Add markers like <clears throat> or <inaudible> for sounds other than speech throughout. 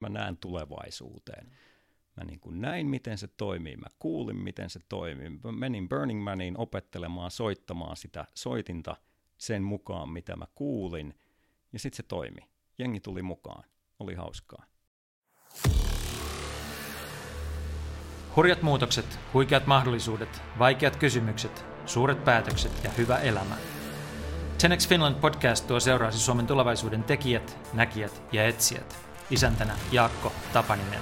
Mä näen tulevaisuuteen. Mä niin kuin näin, miten se toimii. Mä kuulin, miten se toimii. Mä menin Burning Maniin opettelemaan, soittamaan sitä soitinta sen mukaan, mitä mä kuulin. Ja sitten se toimi. Jengi tuli mukaan. Oli hauskaa. Hurjat muutokset, huikeat mahdollisuudet, vaikeat kysymykset, suuret päätökset ja hyvä elämä. 10x Finland podcast tuo seuraasi Suomen tulevaisuuden tekijät, näkijät ja etsijät. Isäntänä Jaakko Tapaninen.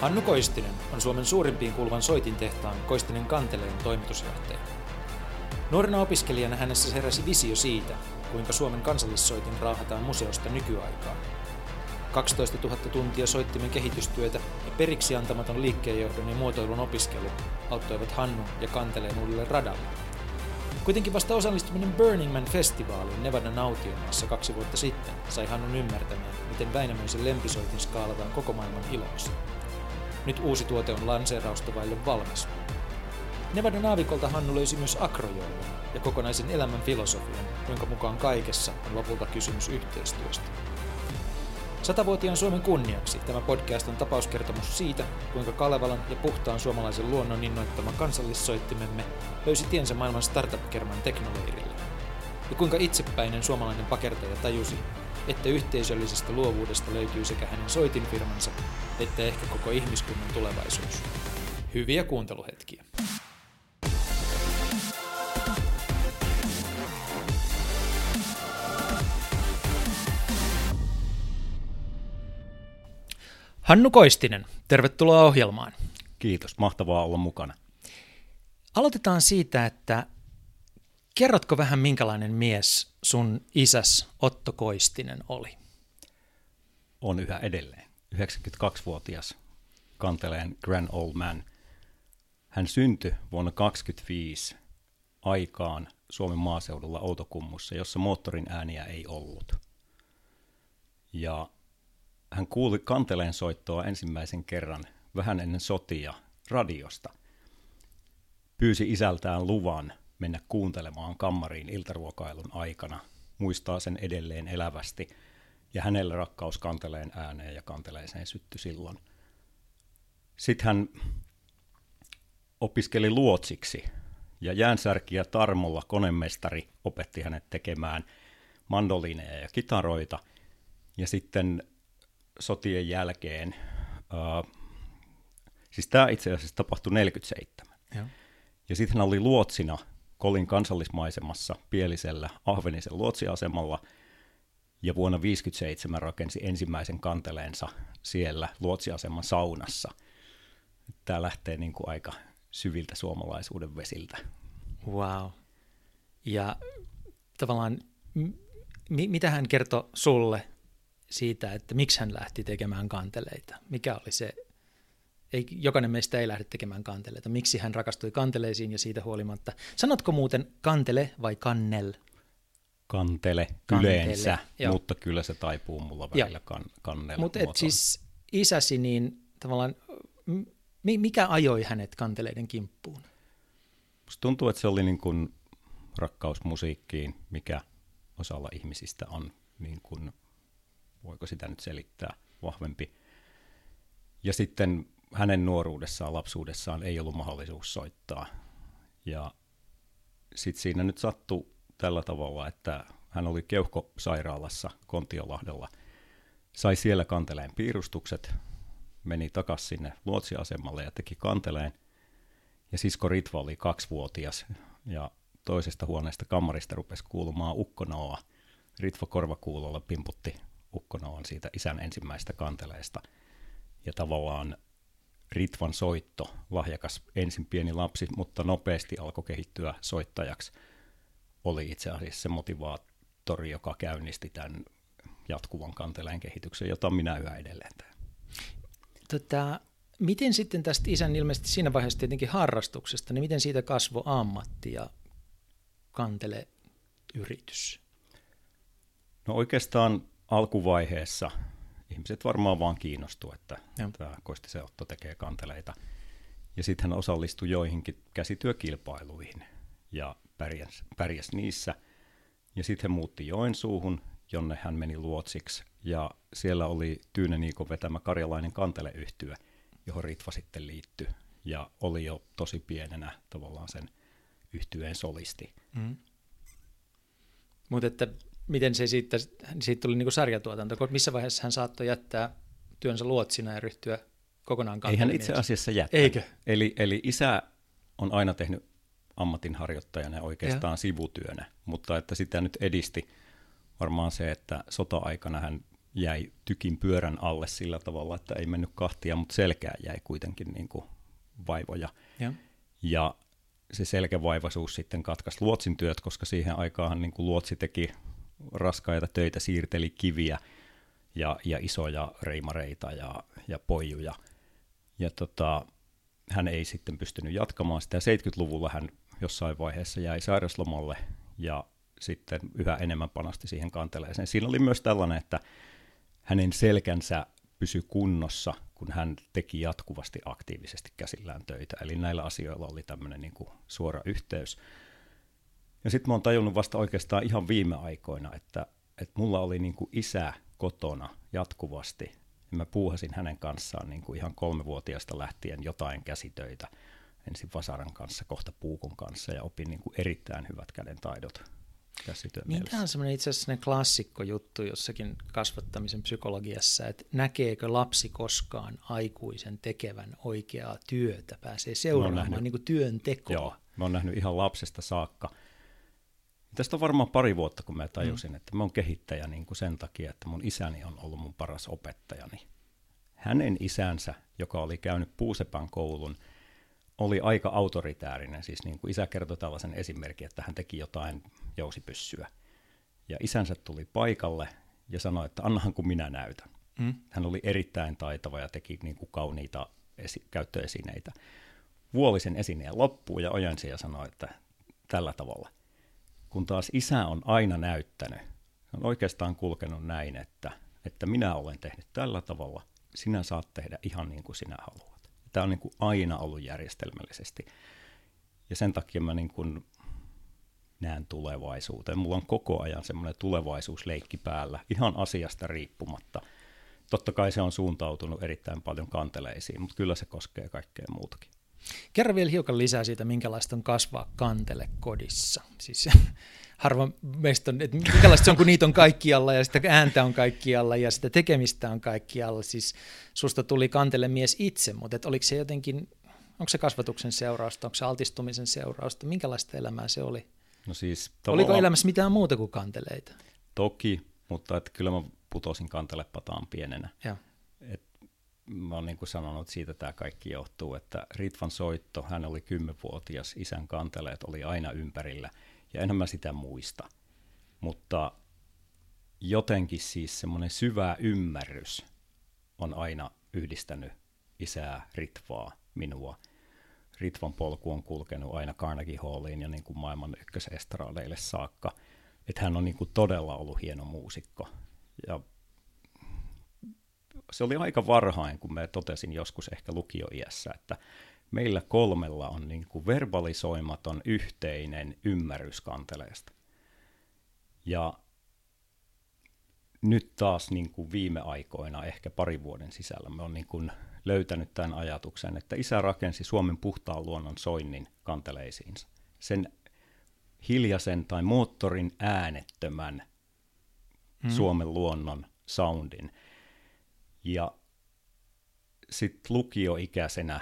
Hannu Koistinen on Suomen suurimpiin kuuluvan soitintehtaan Koistinen Kanteleen toimitusjohtaja. Nuorena opiskelijana hänessä heräsi visio siitä, kuinka Suomen kansallissoitin raahataan museosta nykyaikaan. 12 000 tuntia soittimen kehitystyötä ja periksi antamaton liikkeenjohdon ja muotoilun opiskelu auttoivat Hannu ja Kanteleen uudelle radalle. Kuitenkin vasta osallistuminen Burning Man-festivaaliin Nevadan autiomaassa kaksi vuotta sitten sai Hannun ymmärtämään, miten Väinämöisen lempisoitin skaalataan koko maailman iloksi. Nyt uusi tuote on lanseerausta vaille valmis. Nevadan aavikolta Hannu löysi myös akrojoulun ja kokonaisen elämän filosofian, jonka mukaan kaikessa on lopulta kysymys yhteistyöstä. Satavuotiaan Suomen kunniaksi tämä podcast on tapauskertomus siitä, kuinka Kalevalan ja puhtaan suomalaisen luonnon innoittama kansallissoittimemme löysi tiensä maailman startup-kerman teknoleirille. Ja kuinka itsepäinen suomalainen pakertaja tajusi, että yhteisöllisestä luovuudesta löytyy sekä hänen soitinfirmansa että ehkä koko ihmiskunnan tulevaisuus. Hyviä kuunteluhetkiä. Hannu Koistinen, tervetuloa ohjelmaan. Kiitos, mahtavaa olla mukana. Aloitetaan siitä, että kerrotko vähän minkälainen mies sun isäs Otto Koistinen oli? On yhä edelleen. 92-vuotias kanteleen Grand Old Man. Hän syntyi vuonna 1925 aikaan Suomen maaseudulla Outokummussa, jossa moottorin ääniä ei ollut. Ja hän kuuli kanteleen soittoa ensimmäisen kerran vähän ennen sotia radiosta. Pyysi isältään luvan mennä kuuntelemaan kammariin iltaruokailun aikana. Muistaa sen edelleen elävästi. Ja hänelle rakkaus kanteleen ääneen ja kanteleeseen sytty silloin. Sitten hän opiskeli luotsiksi ja jäänsärkiä Tarmolla konemestari opetti hänet tekemään mandolineja ja kitaroita. Ja sitten sotien jälkeen, uh, siis tämä itse asiassa tapahtui 47. Joo. Ja sitten hän oli luotsina Kolin kansallismaisemassa Pielisellä Ahvenisen luotsiasemalla, ja vuonna 1957 rakensi ensimmäisen kanteleensa siellä luotsiaseman saunassa. Tämä lähtee niin kuin aika syviltä suomalaisuuden vesiltä. Wow. Ja tavallaan, m- mitä hän kertoi sulle siitä, että miksi hän lähti tekemään kanteleita. Mikä oli se, ei, jokainen meistä ei lähde tekemään kanteleita. Miksi hän rakastui kanteleisiin ja siitä huolimatta. Sanotko muuten kantele vai kannel? Kantele, kantele yleensä, joo. mutta kyllä se taipuu mulla välillä kan, kannella. Mutta siis isäsi, niin tavallaan, mikä ajoi hänet kanteleiden kimppuun? Musta tuntuu, että se oli niin kuin rakkaus musiikkiin, mikä osalla ihmisistä on niin kuin voiko sitä nyt selittää, vahvempi. Ja sitten hänen nuoruudessaan, lapsuudessaan ei ollut mahdollisuus soittaa. Ja sitten siinä nyt sattui tällä tavalla, että hän oli keuhkosairaalassa Kontiolahdella, sai siellä kanteleen piirustukset, meni takaisin sinne luotsiasemalle ja teki kanteleen. Ja sisko Ritva oli kaksivuotias ja toisesta huoneesta kammarista rupesi kuulumaan ukkonoa. Ritva korvakuulolla pimputti ukkona on siitä isän ensimmäistä kanteleesta. Ja tavallaan Ritvan soitto, lahjakas ensin pieni lapsi, mutta nopeasti alkoi kehittyä soittajaksi, oli itse asiassa se motivaattori, joka käynnisti tämän jatkuvan kanteleen kehityksen, jota minä yhä edelleen teen. Tota, miten sitten tästä isän ilmeisesti siinä vaiheessa tietenkin harrastuksesta, niin miten siitä kasvoi ammatti ja kanteleyritys? No oikeastaan alkuvaiheessa ihmiset varmaan vaan kiinnostuu, että Joo. tämä Koistisen Otto tekee kanteleita. Ja sitten hän osallistui joihinkin käsityökilpailuihin ja pärjäs, pärjäs niissä. Ja sitten hän muutti Joensuuhun, jonne hän meni luotsiksi. Ja siellä oli Tyyne Niikon vetämä karjalainen kanteleyhtyö, johon Ritva sitten liittyi. Ja oli jo tosi pienenä tavallaan sen yhtyeen solisti. Mm. Mutta että miten se siitä, siitä tuli niinku sarjatuotanto, missä vaiheessa hän saattoi jättää työnsä luotsina ja ryhtyä kokonaan Ei hän itse asiassa jättänyt. Eikö? Eli, eli isä on aina tehnyt ammatinharjoittajana ja oikeastaan ja. sivutyönä, mutta että sitä nyt edisti varmaan se, että sota-aikana hän jäi tykin pyörän alle sillä tavalla, että ei mennyt kahtia, mutta selkää jäi kuitenkin niin kuin vaivoja. Ja. ja se selkävaivaisuus sitten katkaisi luotsin työt, koska siihen aikaan niin kuin luotsi teki raskaita töitä, siirteli kiviä ja, ja isoja reimareita ja, ja poijuja. Ja tota, hän ei sitten pystynyt jatkamaan sitä. 70-luvulla hän jossain vaiheessa jäi sairaslomalle ja sitten yhä enemmän panosti siihen kanteleeseen. Siinä oli myös tällainen, että hänen selkänsä pysyi kunnossa, kun hän teki jatkuvasti aktiivisesti käsillään töitä. Eli näillä asioilla oli tämmöinen niin kuin suora yhteys. Ja sitten mä oon tajunnut vasta oikeastaan ihan viime aikoina, että, että mulla oli niin kuin isä kotona jatkuvasti. Ja mä puuhasin hänen kanssaan niin kuin ihan kolmevuotiaasta lähtien jotain käsitöitä. Ensin vasaran kanssa, kohta puukon kanssa ja opin niin kuin erittäin hyvät käden taidot niin tämä on semmoinen itse asiassa klassikko juttu jossakin kasvattamisen psykologiassa, että näkeekö lapsi koskaan aikuisen tekevän oikeaa työtä, pääsee seuraamaan niin kuin työntekoa. Joo, mä oon nähnyt ihan lapsesta saakka. Tästä on varmaan pari vuotta, kun mä tajusin, mm. että mä oon kehittäjä niin kuin sen takia, että mun isäni on ollut mun paras opettajani. Hänen isänsä, joka oli käynyt Puusepän koulun, oli aika autoritäärinen. Siis niin kuin isä kertoi tällaisen esimerkin, että hän teki jotain jousipyssyä. Ja isänsä tuli paikalle ja sanoi, että annahan kun minä näytän. Mm. Hän oli erittäin taitava ja teki niin kuin kauniita esi- käyttöesineitä. Vuoli sen esineen loppuun ja ojensi ja sanoi, että tällä tavalla. Kun taas isä on aina näyttänyt, on oikeastaan kulkenut näin, että, että minä olen tehnyt tällä tavalla, sinä saat tehdä ihan niin kuin sinä haluat. Tämä on niin kuin aina ollut järjestelmällisesti. Ja sen takia mä niin kuin näen tulevaisuuteen. Mulla on koko ajan semmoinen tulevaisuusleikki päällä, ihan asiasta riippumatta. Totta kai se on suuntautunut erittäin paljon kanteleisiin, mutta kyllä se koskee kaikkea muutakin. Kerro vielä hiukan lisää siitä, minkälaista on kasvaa kantele kodissa. Siis <laughs> harva meistä on, että minkälaista se on, kun niitä on kaikkialla ja sitä ääntä on kaikkialla ja sitä tekemistä on kaikkialla. Siis susta tuli kantele mies itse, mutta et oliko se jotenkin, onko se kasvatuksen seurausta, onko se altistumisen seurausta, minkälaista elämää se oli? No siis, Oliko elämässä mitään muuta kuin kanteleita? Toki, mutta että kyllä mä putosin kantelepataan pienenä. Ja. Mä oon niin kuin sanonut, että siitä tämä kaikki johtuu, että Ritvan soitto, hän oli kymmenvuotias, isän kanteleet oli aina ympärillä, ja enhän mä sitä muista. Mutta jotenkin siis semmoinen syvä ymmärrys on aina yhdistänyt isää, Ritvaa, minua – Ritvan polku on kulkenut aina Carnegie Halliin ja niin kuin maailman ykkösestradeille saakka. Että hän on niin kuin todella ollut hieno muusikko. Ja se oli aika varhain, kun me totesin joskus ehkä lukioiässä, että meillä kolmella on niin kuin verbalisoimaton yhteinen ymmärrys kanteleesta. Ja nyt taas niin kuin viime aikoina, ehkä pari vuoden sisällä, me on niin kuin löytänyt tämän ajatuksen, että isä rakensi Suomen puhtaan luonnon soinnin kanteleisiinsa. Sen hiljaisen tai moottorin äänettömän mm. Suomen luonnon soundin. Ja sitten lukioikäisenä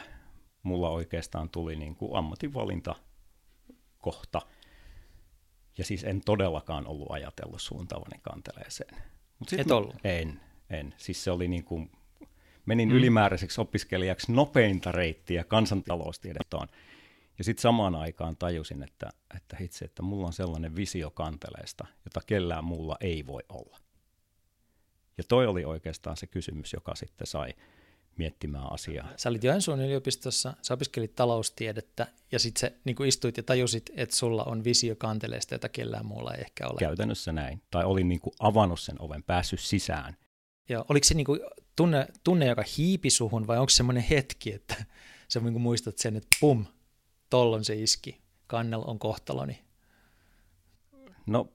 mulla oikeastaan tuli niin kuin ammatinvalinta kohta. Ja siis en todellakaan ollut ajatellut suuntaavani kanteleeseen. Mut sit Et ollut? En, en. Siis se oli niin kuin menin mm. ylimääräiseksi opiskelijaksi nopeinta reittiä kansantaloustiedettaan. Ja sitten samaan aikaan tajusin, että, että hitse, että mulla on sellainen visio kanteleesta, jota kellään muulla ei voi olla. Ja toi oli oikeastaan se kysymys, joka sitten sai miettimään asiaa. Sä olit Joensuun yliopistossa, sä opiskelit taloustiedettä ja sitten sä niin istuit ja tajusit, että sulla on visio kanteleesta, jota kellään muulla ei ehkä ole. Käytännössä näin. Tai olin niin kuin avannut sen oven, päässyt sisään ja oliko se niin kuin tunne, tunne, joka hiipi suhun, vai onko semmoinen hetki, että <laughs> sä niin muistat sen, että pum, tollon se iski, kannel on kohtaloni? No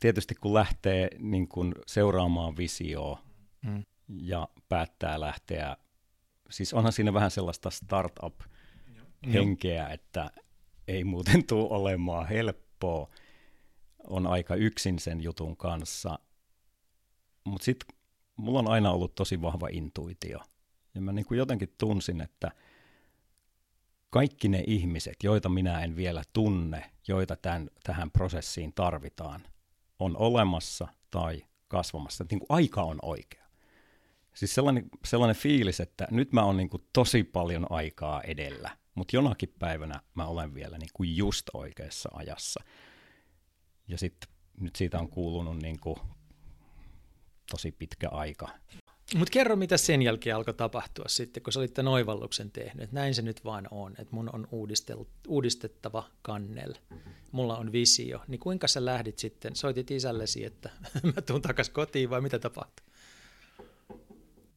tietysti kun lähtee niin kun seuraamaan visioa mm. ja päättää lähteä, siis onhan siinä vähän sellaista startup-henkeä, että ei muuten tule olemaan helppoa, on aika yksin sen jutun kanssa, mutta sitten mulla on aina ollut tosi vahva intuitio, ja mä niin kuin jotenkin tunsin, että kaikki ne ihmiset, joita minä en vielä tunne, joita tämän, tähän prosessiin tarvitaan, on olemassa tai kasvamassa. Niin kuin aika on oikea. Siis sellainen, sellainen fiilis, että nyt mä oon niin kuin tosi paljon aikaa edellä, mutta jonakin päivänä mä olen vielä niin kuin just oikeassa ajassa. Ja sitten nyt siitä on kuulunut niin kuin tosi pitkä aika. Mutta kerro, mitä sen jälkeen alkoi tapahtua sitten, kun sä olit tämän oivalluksen tehnyt, että näin se nyt vaan on, että mun on uudistettava kannel, mulla on visio, niin kuinka sä lähdit sitten, soitit isällesi, että <laughs> mä tuun takaisin kotiin vai mitä tapahtui?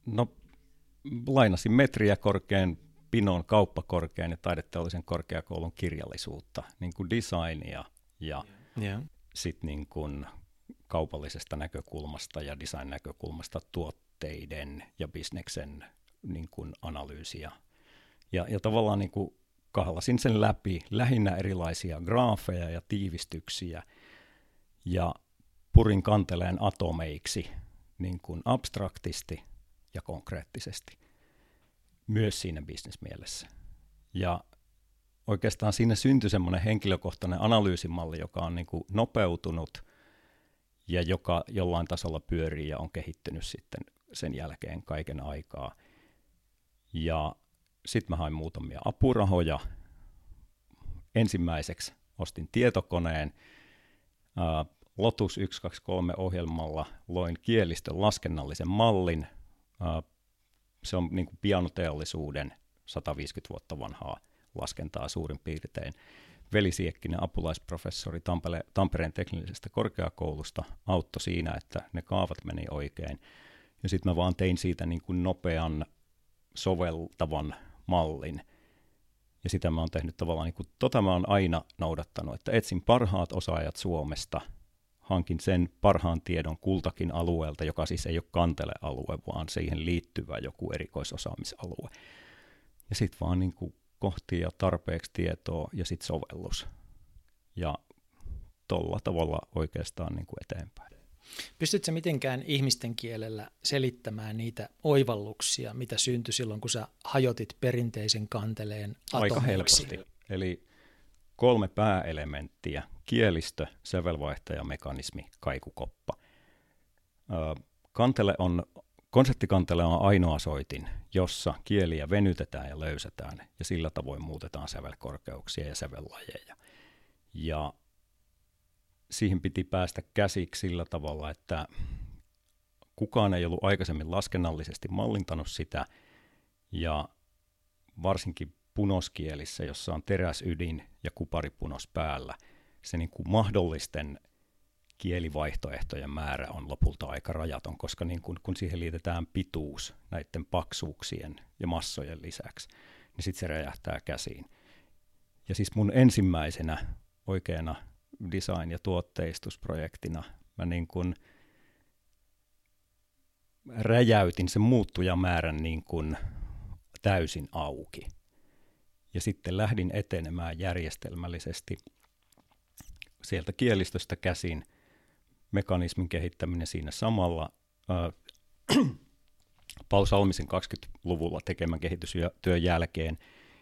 No lainasin metriä korkean Pinon kauppakorkean ja taideteollisen korkeakoulun kirjallisuutta, niin kuin designia ja yeah. sitten niin kuin kaupallisesta näkökulmasta ja design-näkökulmasta tuotteiden ja bisneksen niin kuin analyysiä. Ja, ja tavallaan niin kuin kahlasin sen läpi lähinnä erilaisia graafeja ja tiivistyksiä ja purin kanteleen atomeiksi niin kuin abstraktisti ja konkreettisesti myös siinä bisnesmielessä. Ja oikeastaan siinä syntyi semmoinen henkilökohtainen analyysimalli, joka on niin kuin nopeutunut ja joka jollain tasolla pyörii ja on kehittynyt sitten sen jälkeen kaiken aikaa. Ja sitten mä hain muutamia apurahoja. Ensimmäiseksi ostin tietokoneen. Lotus 123 ohjelmalla loin kielistön laskennallisen mallin. Se on niin kuin pianoteollisuuden 150 vuotta vanhaa laskentaa suurin piirtein. Veli Siekkinen, apulaisprofessori Tampere, Tampereen teknillisestä korkeakoulusta, auttoi siinä, että ne kaavat meni oikein. Ja sitten mä vaan tein siitä niin kuin nopean soveltavan mallin. Ja sitä mä oon tehnyt tavallaan, niin kuin, tota mä oon aina noudattanut, että etsin parhaat osaajat Suomesta, hankin sen parhaan tiedon kultakin alueelta, joka siis ei ole kantele-alue, vaan siihen liittyvä joku erikoisosaamisalue. Ja sitten vaan niin kuin kohti ja tarpeeksi tietoa ja sitten sovellus. Ja tuolla tavalla oikeastaan niin kuin eteenpäin. Pystytkö mitenkään ihmisten kielellä selittämään niitä oivalluksia, mitä syntyi silloin, kun sä hajotit perinteisen kanteleen Aika helposti. Eli kolme pääelementtiä, kielistö, sävelvaihtaja, mekanismi, kaikukoppa. Kantele on Konseptikantele on ainoa soitin, jossa kieliä venytetään ja löysätään, ja sillä tavoin muutetaan sävelkorkeuksia ja sävellajeja. Ja siihen piti päästä käsiksi sillä tavalla, että kukaan ei ollut aikaisemmin laskennallisesti mallintanut sitä, ja varsinkin punoskielissä, jossa on teräsydin ja kuparipunos päällä, se niin kuin mahdollisten kielivaihtoehtojen määrä on lopulta aika rajaton, koska niin kun, kun siihen liitetään pituus näiden paksuuksien ja massojen lisäksi, niin sitten se räjähtää käsiin. Ja siis mun ensimmäisenä oikeana design- ja tuotteistusprojektina mä niin kun räjäytin sen muuttujamäärän niin kun täysin auki. Ja sitten lähdin etenemään järjestelmällisesti sieltä kielistöstä käsin – mekanismin kehittäminen siinä samalla. <clears throat> Paul Salmisen 20-luvulla tekemän kehitystyön jälkeen,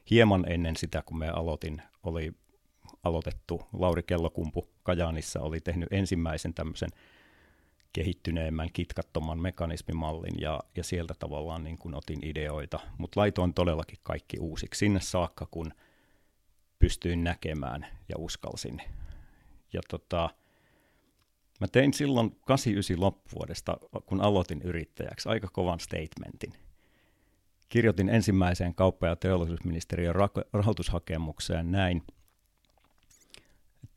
hieman ennen sitä, kun me aloitin, oli aloitettu Lauri Kellokumpu Kajaanissa, oli tehnyt ensimmäisen tämmöisen kehittyneemmän, kitkattoman mekanismimallin, ja, ja sieltä tavallaan niin kuin otin ideoita, mutta laitoin todellakin kaikki uusiksi sinne saakka, kun pystyin näkemään ja uskalsin. Ja tota, Mä tein silloin 89 loppuvuodesta, kun aloitin yrittäjäksi, aika kovan statementin. Kirjoitin ensimmäiseen kauppa- ja teollisuusministeriön rahoitushakemukseen näin.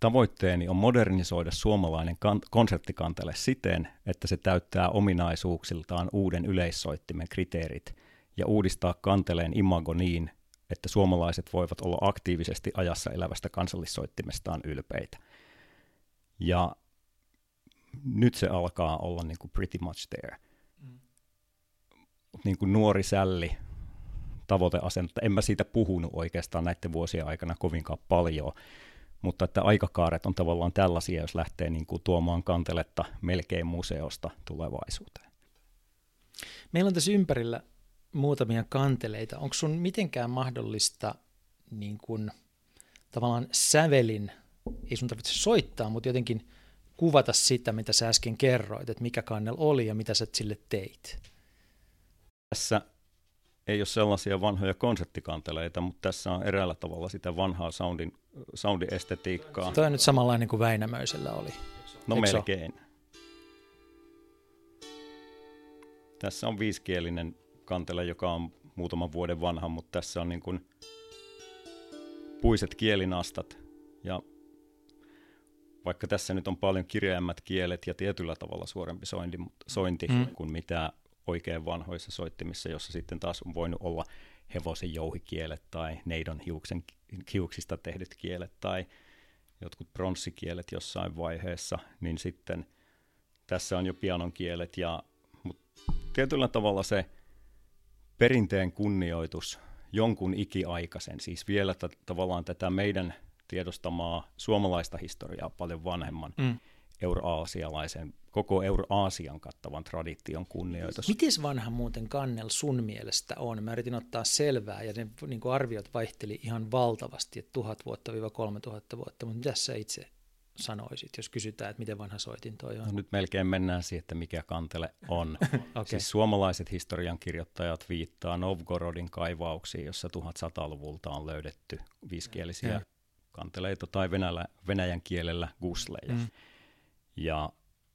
Tavoitteeni on modernisoida suomalainen konserttikantele siten, että se täyttää ominaisuuksiltaan uuden yleissoittimen kriteerit ja uudistaa kanteleen imago niin, että suomalaiset voivat olla aktiivisesti ajassa elävästä kansallissoittimestaan ylpeitä. Ja nyt se alkaa olla niin kuin pretty much there. Mm. Niin kuin nuori sälli tavoiteasenta, en mä siitä puhunut oikeastaan näiden vuosien aikana kovinkaan paljon, mutta että aikakaaret on tavallaan tällaisia, jos lähtee niin kuin tuomaan kanteletta melkein museosta tulevaisuuteen. Meillä on tässä ympärillä muutamia kanteleita. Onko sun mitenkään mahdollista niin kuin, tavallaan sävelin, ei sun tarvitse soittaa, mutta jotenkin kuvata sitä, mitä sä äsken kerroit, että mikä kannel oli ja mitä sä sille teit? Tässä ei ole sellaisia vanhoja konseptikanteleita, mutta tässä on eräällä tavalla sitä vanhaa soundin, soundin estetiikkaa. Toi on nyt samanlainen kuin Väinämöisellä oli. No Eikö melkein. So? Tässä on viisikielinen kantele, joka on muutaman vuoden vanha, mutta tässä on niin kuin puiset kielinastat. Ja vaikka tässä nyt on paljon kirjaimmät kielet ja tietyllä tavalla suorempi sointi, sointi mm. kuin mitä oikein vanhoissa soittimissa, jossa sitten taas on voinut olla hevosen jouhikielet tai neidon hiuksen, hiuksista tehdyt kielet tai jotkut pronssikielet jossain vaiheessa, niin sitten tässä on jo pianon kielet ja tietyllä tavalla se perinteen kunnioitus jonkun ikiaikaisen, siis vielä t- tavallaan tätä meidän tiedostamaa suomalaista historiaa paljon vanhemman mm. euroaasialaisen, koko euroaasian kattavan tradition kunnioitus. Miten vanha muuten kannel sun mielestä on? Mä yritin ottaa selvää ja ne niin arviot vaihteli ihan valtavasti, että tuhat vuotta viiva kolme tuhatta vuotta, mutta mitä sä itse sanoisit, jos kysytään, että miten vanha soitin toi on? No nyt melkein mennään siihen, että mikä kantele on. <laughs> okay. Siis suomalaiset historiankirjoittajat viittaa Novgorodin kaivauksiin, jossa 1100-luvulta on löydetty viiskielisiä ja. kanteleita tai venäjä, venäjän kielellä gusleja. Mm. Ja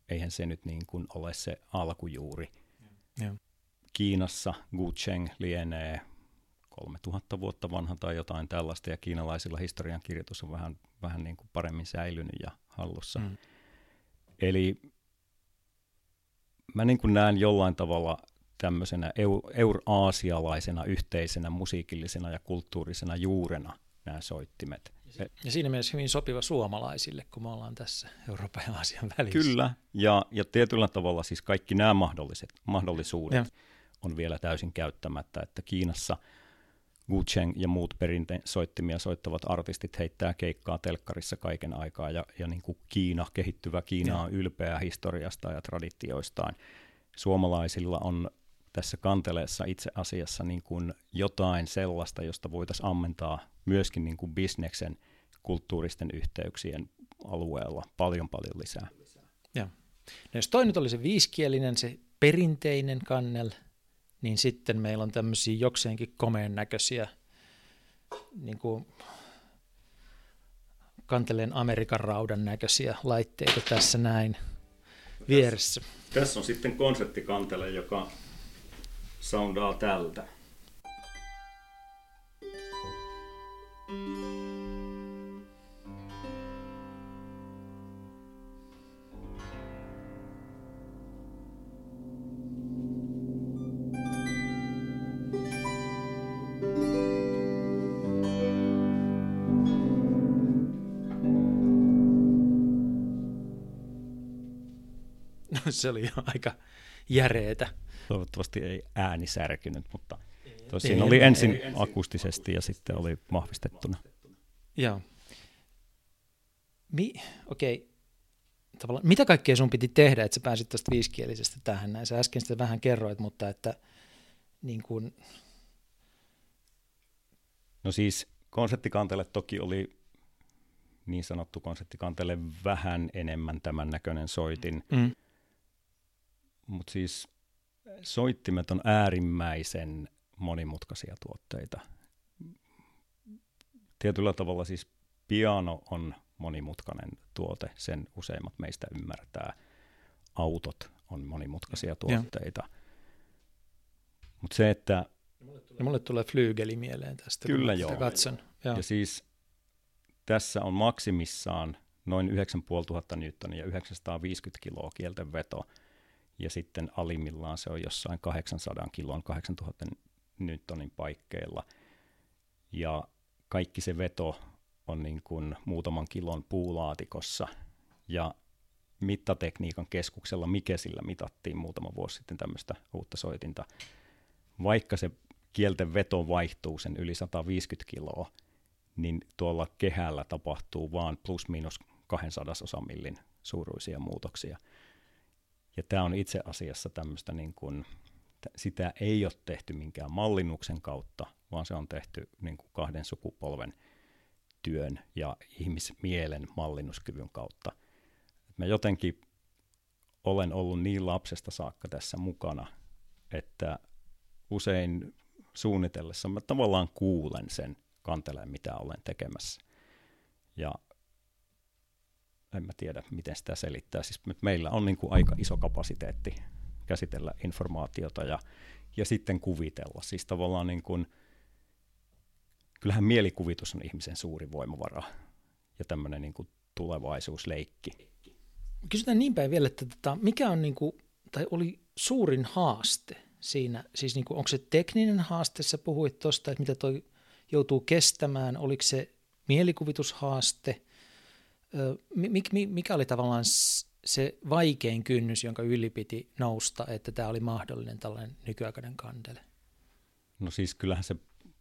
eihän se nyt niin kuin ole se alkujuuri. Ja. Kiinassa Gucheng lienee 3000 vuotta vanha tai jotain tällaista, ja kiinalaisilla historiankirjoitus on vähän, vähän niin kuin paremmin säilynyt ja hallussa. Mm. Eli mä niin kuin näen jollain tavalla tämmöisenä euraasialaisena yhteisenä musiikillisena ja kulttuurisena juurena nämä soittimet. Ja siinä mielessä hyvin sopiva suomalaisille, kun me ollaan tässä Euroopan ja Aasian välissä. Kyllä, ja, ja tietyllä tavalla siis kaikki nämä mahdolliset, mahdollisuudet ja. on vielä täysin käyttämättä, että Kiinassa – Wu Cheng ja muut perinteen soittimia soittavat artistit heittää keikkaa telkkarissa kaiken aikaa ja, ja niin kuin Kiina, kehittyvä Kiina on ylpeä historiasta ja traditioistaan. Suomalaisilla on tässä kanteleessa itse asiassa niin kuin jotain sellaista, josta voitaisiin ammentaa myöskin niin kuin bisneksen kulttuuristen yhteyksien alueella paljon paljon lisää. Ja. No jos toi nyt oli se viiskielinen, se perinteinen kannel, niin sitten meillä on tämmöisiä jokseenkin komeen näköisiä niin kuin kanteleen Amerikan raudan näköisiä laitteita tässä näin vieressä. Tässä, tässä on sitten konseptikantele, joka soundaa tältä. se oli aika järeetä. Toivottavasti ei ääni särkynyt, mutta tosiaan oli ensin ei, akustisesti ja sitten oli vahvistettuna. Joo. Mi- okei. Okay. mitä kaikkea sun piti tehdä, että sä pääsit tuosta viisikielisestä tähän näin? Sä äsken sitä vähän kerroit, mutta että niin kun... No siis konseptikantele toki oli niin sanottu konseptikantele vähän enemmän tämän näköinen soitin. Mm mutta siis soittimet on äärimmäisen monimutkaisia tuotteita. Tietyllä tavalla siis piano on monimutkainen tuote, sen useimmat meistä ymmärtää. Autot on monimutkaisia tuotteita. Mutta se, että... Ja mulle tulee flyygeli mieleen tästä, Kyllä kun joo. katson. Joo. Ja siis tässä on maksimissaan noin 9500 newtonia ja 950 kiloa kielten veto – ja sitten alimmillaan se on jossain 800 kilon, 8000 newtonin paikkeilla. ja kaikki se veto on niin kuin muutaman kilon puulaatikossa ja mittatekniikan keskuksella Mikesillä mitattiin muutama vuosi sitten tämmöistä uutta soitinta. Vaikka se kielten veto vaihtuu sen yli 150 kiloa, niin tuolla kehällä tapahtuu vaan plus miinus 200 osamillin suuruisia muutoksia. Ja tämä on itse asiassa tämmöistä niin kuin, sitä ei ole tehty minkään mallinnuksen kautta, vaan se on tehty niin kuin kahden sukupolven työn ja ihmismielen mallinnuskyvyn kautta. Mä jotenkin olen ollut niin lapsesta saakka tässä mukana, että usein suunnitellessa mä tavallaan kuulen sen kanteleen, mitä olen tekemässä. Ja en mä tiedä, miten sitä selittää. Siis meillä on niin kuin aika iso kapasiteetti käsitellä informaatiota ja, ja sitten kuvitella. Siis tavallaan niin kuin, kyllähän mielikuvitus on ihmisen suuri voimavara ja tämmöinen niin kuin tulevaisuusleikki. Kysytään niin päin vielä, että tota, mikä on niin kuin, tai oli suurin haaste siinä, siis niin kuin, onko se tekninen haaste, sä puhuit tuosta, että mitä toi joutuu kestämään, oliko se mielikuvitushaaste, mikä oli tavallaan se vaikein kynnys, jonka yli piti nousta, että tämä oli mahdollinen tällainen nykyaikainen kandele? No siis kyllähän se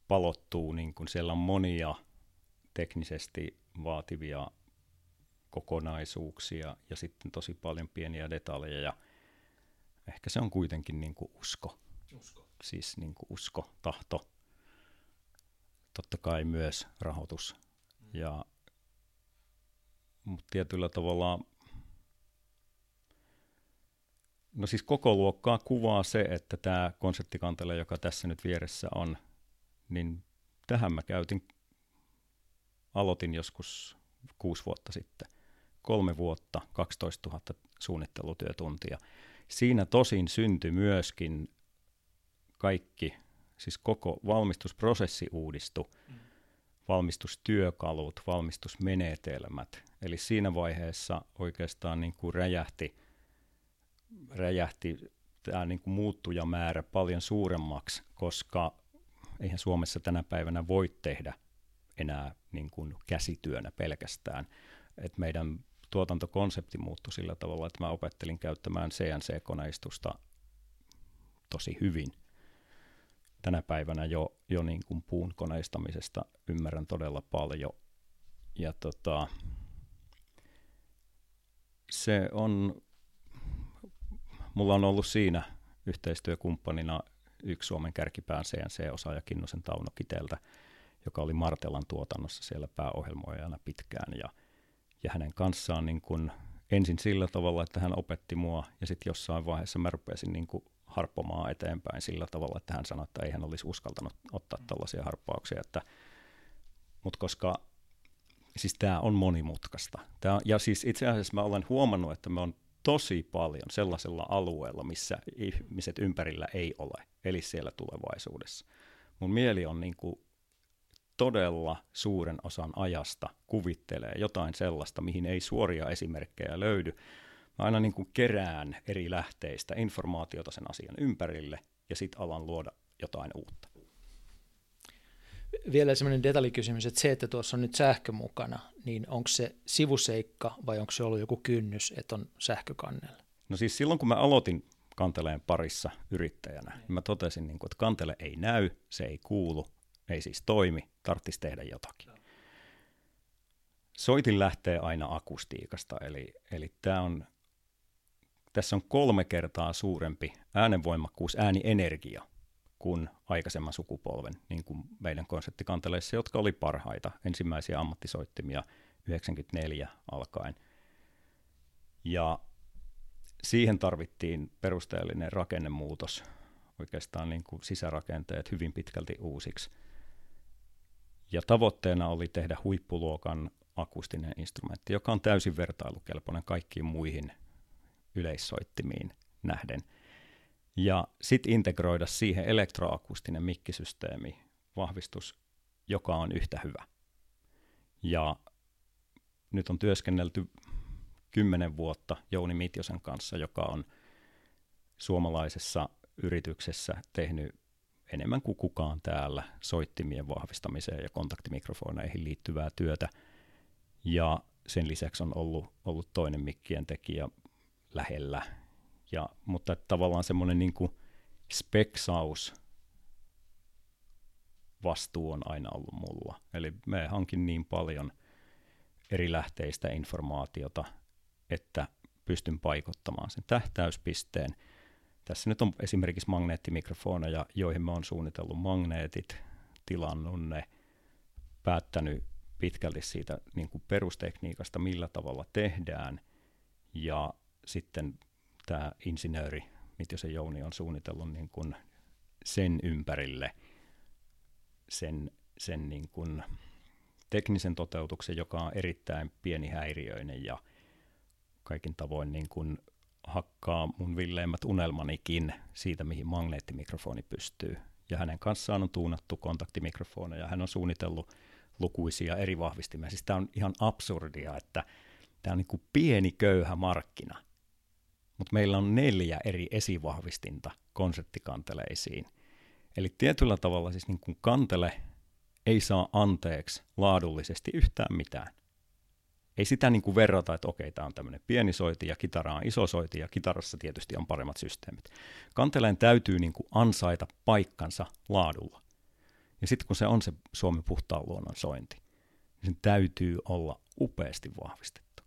palottuu, niin kun siellä on monia teknisesti vaativia kokonaisuuksia ja sitten tosi paljon pieniä detaljeja. Ehkä se on kuitenkin niin kuin usko. usko. Siis niin kuin usko, tahto, totta kai myös rahoitus. Mm. Ja, mutta tietyllä tavalla, no siis koko luokkaa kuvaa se, että tämä konseptikantele, joka tässä nyt vieressä on, niin tähän mä käytin, aloitin joskus kuusi vuotta sitten. Kolme vuotta, 12 000 suunnittelutyötuntia. Siinä tosin syntyi myöskin kaikki siis koko valmistusprosessi uudistui, mm. Valmistustyökalut, valmistusmenetelmät. Eli siinä vaiheessa oikeastaan niin kuin räjähti, räjähti tämä niin kuin muuttujamäärä paljon suuremmaksi, koska eihän Suomessa tänä päivänä voi tehdä enää niin kuin käsityönä pelkästään. Et meidän tuotantokonsepti muuttui sillä tavalla, että mä opettelin käyttämään CNC-koneistusta tosi hyvin – tänä päivänä jo, jo niin kuin puun koneistamisesta ymmärrän todella paljon. Ja tota, se on, mulla on ollut siinä yhteistyökumppanina yksi Suomen kärkipään CNC-osaaja Kinnusen Tauno Kiteltä, joka oli Martelan tuotannossa siellä pääohjelmoijana pitkään. Ja, ja hänen kanssaan niin kun, ensin sillä tavalla, että hän opetti mua, ja sitten jossain vaiheessa mä rupesin niin kuin harppomaan eteenpäin sillä tavalla, että hän sanoi, että ei hän olisi uskaltanut ottaa tällaisia harppauksia. Että, mutta koska siis tämä on monimutkaista. Tää, ja siis itse asiassa mä olen huomannut, että me on tosi paljon sellaisella alueella, missä ihmiset ympärillä ei ole, eli siellä tulevaisuudessa. Mun mieli on niin kuin todella suuren osan ajasta kuvittelee jotain sellaista, mihin ei suoria esimerkkejä löydy, Mä aina niin kuin kerään eri lähteistä informaatiota sen asian ympärille ja sitten alan luoda jotain uutta. Vielä sellainen detallikysymys, että se, että tuossa on nyt sähkö mukana, niin onko se sivuseikka vai onko se ollut joku kynnys, että on sähkökannella? No siis silloin, kun mä aloitin kanteleen parissa yrittäjänä, niin mä totesin, niin kuin, että kantele ei näy, se ei kuulu, ei siis toimi, tarvitsisi tehdä jotakin. Soitin lähtee aina akustiikasta, eli, eli tämä on tässä on kolme kertaa suurempi äänenvoimakkuus, äänienergia kuin aikaisemman sukupolven, niin kuin meidän konseptikanteleissa, jotka oli parhaita, ensimmäisiä ammattisoittimia 94 alkaen. Ja siihen tarvittiin perusteellinen rakennemuutos, oikeastaan niin kuin sisärakenteet hyvin pitkälti uusiksi. Ja tavoitteena oli tehdä huippuluokan akustinen instrumentti, joka on täysin vertailukelpoinen kaikkiin muihin yleissoittimiin nähden. Ja sitten integroida siihen elektroakustinen mikkisysteemi, vahvistus, joka on yhtä hyvä. Ja nyt on työskennelty kymmenen vuotta Jouni Mitjosen kanssa, joka on suomalaisessa yrityksessä tehnyt enemmän kuin kukaan täällä soittimien vahvistamiseen ja kontaktimikrofoneihin liittyvää työtä. Ja sen lisäksi on ollut, ollut toinen mikkien tekijä lähellä. Ja, mutta tavallaan semmoinen niin kuin speksaus vastuu on aina ollut mulla. Eli me hankin niin paljon eri lähteistä informaatiota, että pystyn paikottamaan sen tähtäyspisteen. Tässä nyt on esimerkiksi magneettimikrofoneja, joihin me on suunnitellut magneetit, tilannut ne, päättänyt pitkälti siitä niin kuin perustekniikasta, millä tavalla tehdään, ja sitten tämä insinööri, se Jouni on suunnitellut niin kuin sen ympärille sen, sen niin kuin teknisen toteutuksen, joka on erittäin pieni häiriöinen ja kaikin tavoin niin kuin hakkaa mun villeimmät unelmanikin siitä, mihin magneettimikrofoni pystyy. Ja hänen kanssaan on tuunattu kontaktimikrofoneja. ja hän on suunnitellut lukuisia eri vahvistimia. Siis tämä on ihan absurdia, että tämä on niin kuin pieni köyhä markkina, mutta meillä on neljä eri esivahvistinta konserttikanteleisiin. Eli tietyllä tavalla siis niin kuin kantele ei saa anteeksi laadullisesti yhtään mitään. Ei sitä niin kuin verrata, että okei, tämä on tämmöinen pieni soiti ja kitara on iso soiti ja kitarassa tietysti on paremmat systeemit. Kanteleen täytyy niin kuin ansaita paikkansa laadulla. Ja sitten kun se on se Suomen puhtaan luonnon sointi, niin sen täytyy olla upeasti vahvistettu.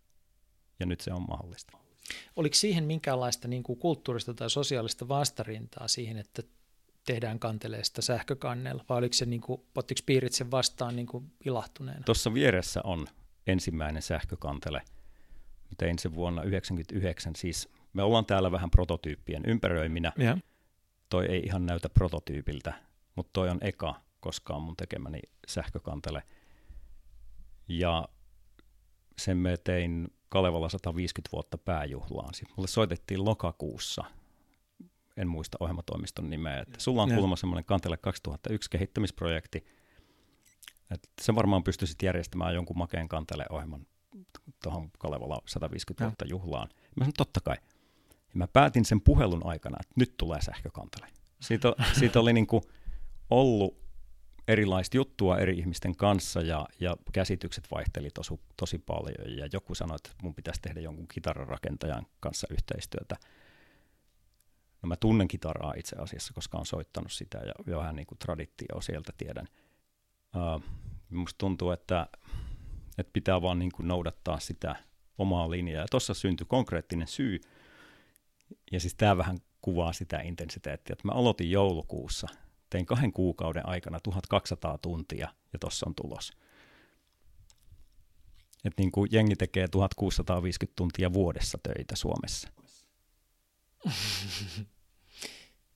Ja nyt se on mahdollista. Oliko siihen minkäänlaista niin kuin kulttuurista tai sosiaalista vastarintaa siihen, että tehdään kanteleesta sähkökannella, vai oliko se niin kuin, piirit sen vastaan niin kuin ilahtuneena? Tuossa vieressä on ensimmäinen sähkökantele. Tein sen vuonna 1999, siis me ollaan täällä vähän prototyyppien ympäröiminä. Ja. Toi ei ihan näytä prototyypiltä, mutta toi on eka koskaan mun tekemäni sähkökantele. Ja sen me tein Kalevalla 150 vuotta pääjuhlaan. Sitten mulle soitettiin lokakuussa, en muista ohjelmatoimiston nimeä, että sulla on kuulemma semmoinen Kantele 2001 kehittämisprojekti, että se varmaan pystyisit järjestämään jonkun makeen Kantele-ohjelman tuohon Kalevala 150 vuotta juhlaan. Mä sanoin, totta kai. Ja mä päätin sen puhelun aikana, että nyt tulee sähkökantele. Siitä, siitä oli niin kuin ollut erilaista juttua eri ihmisten kanssa ja, ja käsitykset vaihteli tosi, tosi paljon. Ja joku sanoi, että mun pitäisi tehdä jonkun kitararakentajan kanssa yhteistyötä. No mä tunnen kitaraa itse asiassa, koska on soittanut sitä ja vähän niin kuin traditio sieltä tiedän. Uh, musta tuntuu, että, että pitää vaan niin kuin noudattaa sitä omaa linjaa. Ja tuossa syntyi konkreettinen syy, ja siis tämä vähän kuvaa sitä intensiteettiä, että mä aloitin joulukuussa – tein kahden kuukauden aikana 1200 tuntia ja tuossa on tulos. Et niin kuin jengi tekee 1650 tuntia vuodessa töitä Suomessa. <laughs>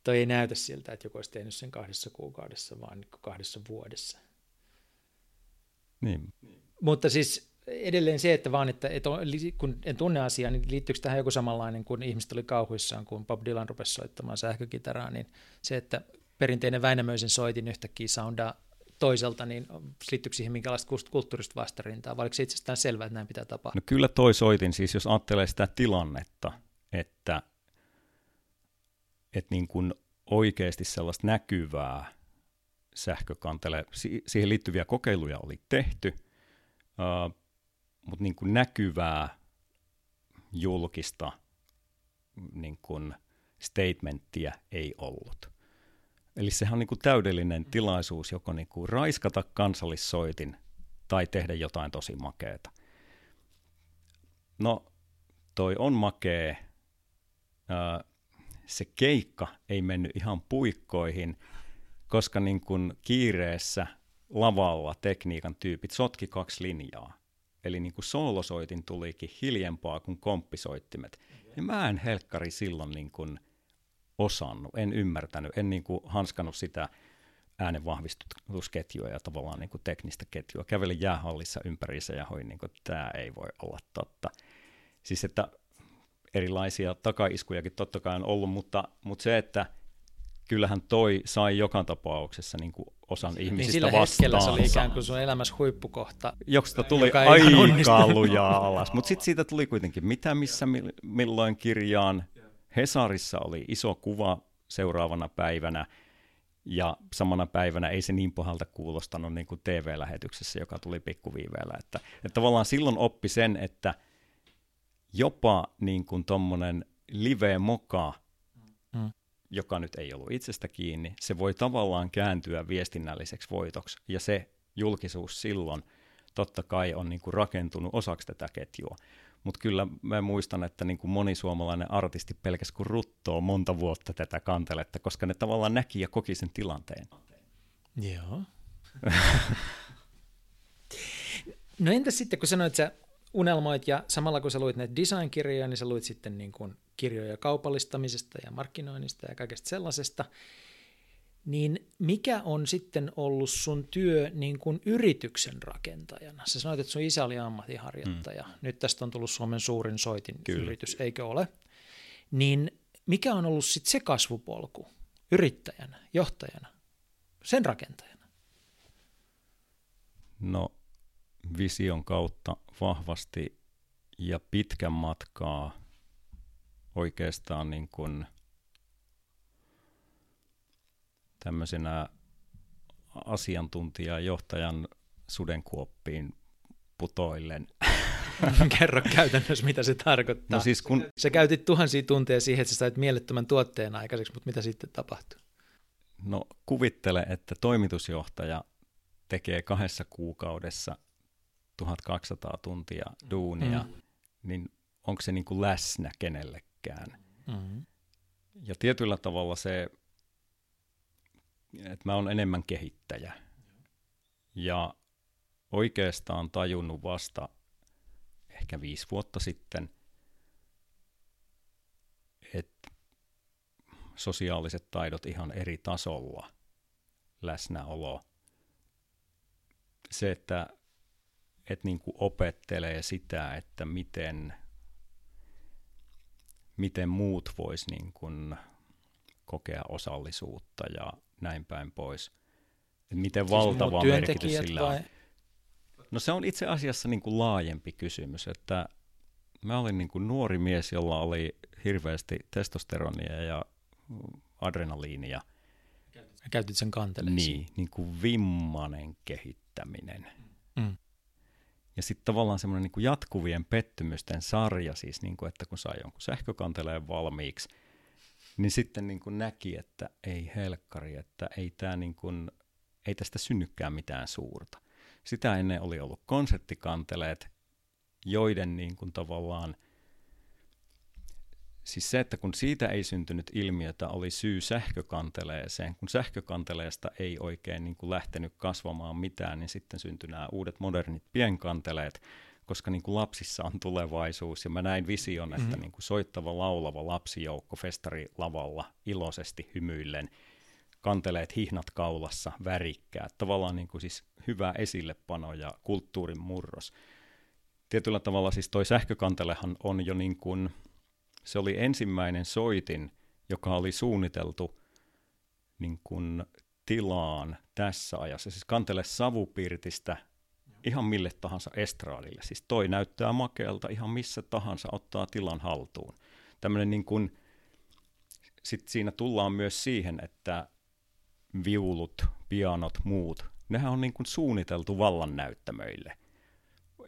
Toi ei näytä siltä, että joku olisi tehnyt sen kahdessa kuukaudessa, vaan niin kahdessa vuodessa. Niin. Mutta siis edelleen se, että vaan, että, että kun en tunne asiaa, niin liittyykö tähän joku samanlainen, kun ihmiset oli kauhuissaan, kun Bob Dylan rupesi soittamaan sähkökitaraa, niin se, että perinteinen Väinämöisen soitin yhtäkkiä soundaa toiselta, niin liittyykö siihen minkälaista kulttuurista vastarintaa, vai oliko se itsestään selvää, että näin pitää tapahtua? No kyllä toi soitin, siis jos ajattelee sitä tilannetta, että, että niin kuin oikeasti sellaista näkyvää sähkökantele, siihen liittyviä kokeiluja oli tehty, mutta niin kuin näkyvää julkista niin kuin statementtia ei ollut. Eli sehän on niin kuin täydellinen tilaisuus joko niin kuin raiskata kansallissoitin tai tehdä jotain tosi makeeta. No, toi on makee. Se keikka ei mennyt ihan puikkoihin, koska niin kuin kiireessä lavalla tekniikan tyypit sotki kaksi linjaa. Eli niin kuin soolosoitin tulikin hiljempaa kuin komppisoittimet. Ja mä en helkkari silloin niin kuin – osannut, en ymmärtänyt, en niin kuin hanskannut sitä äänenvahvistusketjua ja tavallaan niin kuin teknistä ketjua. Kävelin jäähallissa ympäriinsä ja hoin, niin kuin, että tämä ei voi olla totta. Siis että erilaisia takaiskujakin totta kai on ollut, mutta, mutta se, että kyllähän toi sai joka tapauksessa niin kuin osan ihmisistä niin sillä hetkellä se oli ikään kuin sun elämässä huippukohta. Josta tuli aika lujaa alas, mutta sitten siitä tuli kuitenkin mitä missä milloin kirjaan, Hesarissa oli iso kuva seuraavana päivänä, Ja samana päivänä ei se niin pahalta kuulostanut niin kuin TV-lähetyksessä, joka tuli pikkuviiveellä. Että, että tavallaan silloin oppi sen, että jopa niin kuin tommonen live-moka, mm. joka nyt ei ollut itsestä kiinni, se voi tavallaan kääntyä viestinnälliseksi voitoksi. Ja se julkisuus silloin totta kai on niin kuin rakentunut osaksi tätä ketjua. Mutta kyllä mä muistan, että niin kuin moni suomalainen artisti pelkäs kuin ruttoo monta vuotta tätä kanteletta, koska ne tavallaan näki ja koki sen tilanteen. Joo. <laughs> no entäs sitten, kun sanoit, että sä unelmoit ja samalla kun sä luit näitä design-kirjoja, niin sä luit sitten niin kuin kirjoja kaupallistamisesta ja markkinoinnista ja kaikesta sellaisesta, niin mikä on sitten ollut sun työ niin kuin yrityksen rakentajana? Sä sanoit, että sun isä oli ammattiharjoittaja. Mm. Nyt tästä on tullut Suomen suurin soitin Kyllä. yritys, eikö ole? Niin mikä on ollut sitten se kasvupolku yrittäjänä, johtajana, sen rakentajana? No vision kautta vahvasti ja pitkän matkaa oikeastaan niin kuin tämmöisenä asiantuntijajohtajan sudenkuoppiin putoillen. <laughs> Kerro käytännössä, mitä se tarkoittaa. No siis kun... Sä käytit tuhansia tunteja siihen, että sä sait mielettömän tuotteen aikaiseksi, mutta mitä sitten tapahtui? No kuvittele, että toimitusjohtaja tekee kahdessa kuukaudessa 1200 tuntia duunia, mm. niin onko se niin kuin läsnä kenellekään? Mm. Ja tietyllä tavalla se että mä oon enemmän kehittäjä. Ja oikeastaan tajunnut vasta ehkä viisi vuotta sitten, että sosiaaliset taidot ihan eri tasolla, läsnäolo, se, että, että niin kuin opettelee sitä, että miten, miten muut vois niin kuin kokea osallisuutta ja näin päin pois. Et miten siis valtava merkitys sillä vai? on. No se on itse asiassa niin kuin laajempi kysymys, että mä olin niin kuin nuori mies, jolla oli hirveästi testosteronia ja adrenaliinia. Käytit sen kanteleeksi. Niin, niin kuin vimmanen kehittäminen. Mm. Ja sitten tavallaan semmoinen niin jatkuvien pettymysten sarja, siis niin kuin, että kun sai jonkun sähkökanteleen valmiiksi – niin sitten niin kuin näki, että ei helkkari, että ei, tää niin kuin, ei tästä synnykään mitään suurta. Sitä ennen oli ollut konserttikanteleet, joiden niin kuin tavallaan, siis se, että kun siitä ei syntynyt ilmiötä, oli syy sähkökanteleeseen. Kun sähkökanteleesta ei oikein niin kuin lähtenyt kasvamaan mitään, niin sitten syntyi nämä uudet modernit pienkanteleet, koska niin kuin lapsissa on tulevaisuus ja mä näin vision, että mm-hmm. niin kuin soittava, laulava lapsijoukko festarilavalla iloisesti hymyillen, kanteleet hihnat kaulassa, värikkäät, tavallaan niin kuin siis hyvä esillepano ja kulttuurin murros. Tietyllä tavalla siis toi sähkökantelehan on jo niin kuin, se oli ensimmäinen soitin, joka oli suunniteltu niin kuin tilaan tässä ajassa. Siis kantele savupirtistä ihan mille tahansa estraadille. Siis toi näyttää makealta ihan missä tahansa ottaa tilan haltuun. Tämmöinen niin kuin, sit siinä tullaan myös siihen, että viulut, pianot, muut, nehän on niin kuin suunniteltu vallan näyttämöille.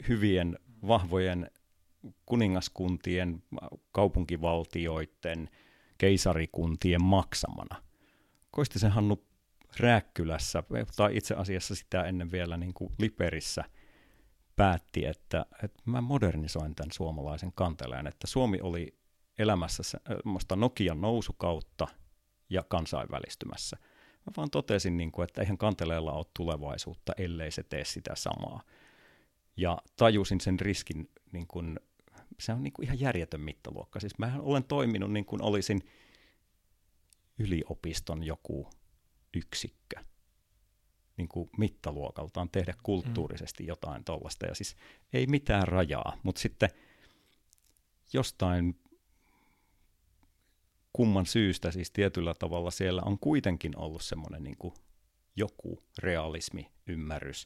Hyvien, vahvojen kuningaskuntien, kaupunkivaltioiden, keisarikuntien maksamana. Koistisen Hannu Rääkkylässä, tai itse asiassa sitä ennen vielä niin kuin Liperissä, päätti, että, että mä modernisoin tämän suomalaisen kanteleen, että Suomi oli elämässä semmoista Nokian nousukautta ja kansainvälistymässä. Mä vaan totesin, niin kuin, että eihän kanteleella ole tulevaisuutta, ellei se tee sitä samaa. Ja tajusin sen riskin, niin kuin, se on niin kuin ihan järjetön mittaluokka. Siis mä olen toiminut niin kuin olisin yliopiston joku yksikkö niin kuin mittaluokaltaan tehdä kulttuurisesti mm. jotain tuollaista. Ja siis ei mitään rajaa, mutta sitten jostain kumman syystä siis tietyllä tavalla siellä on kuitenkin ollut semmoinen niin kuin joku realismi, ymmärrys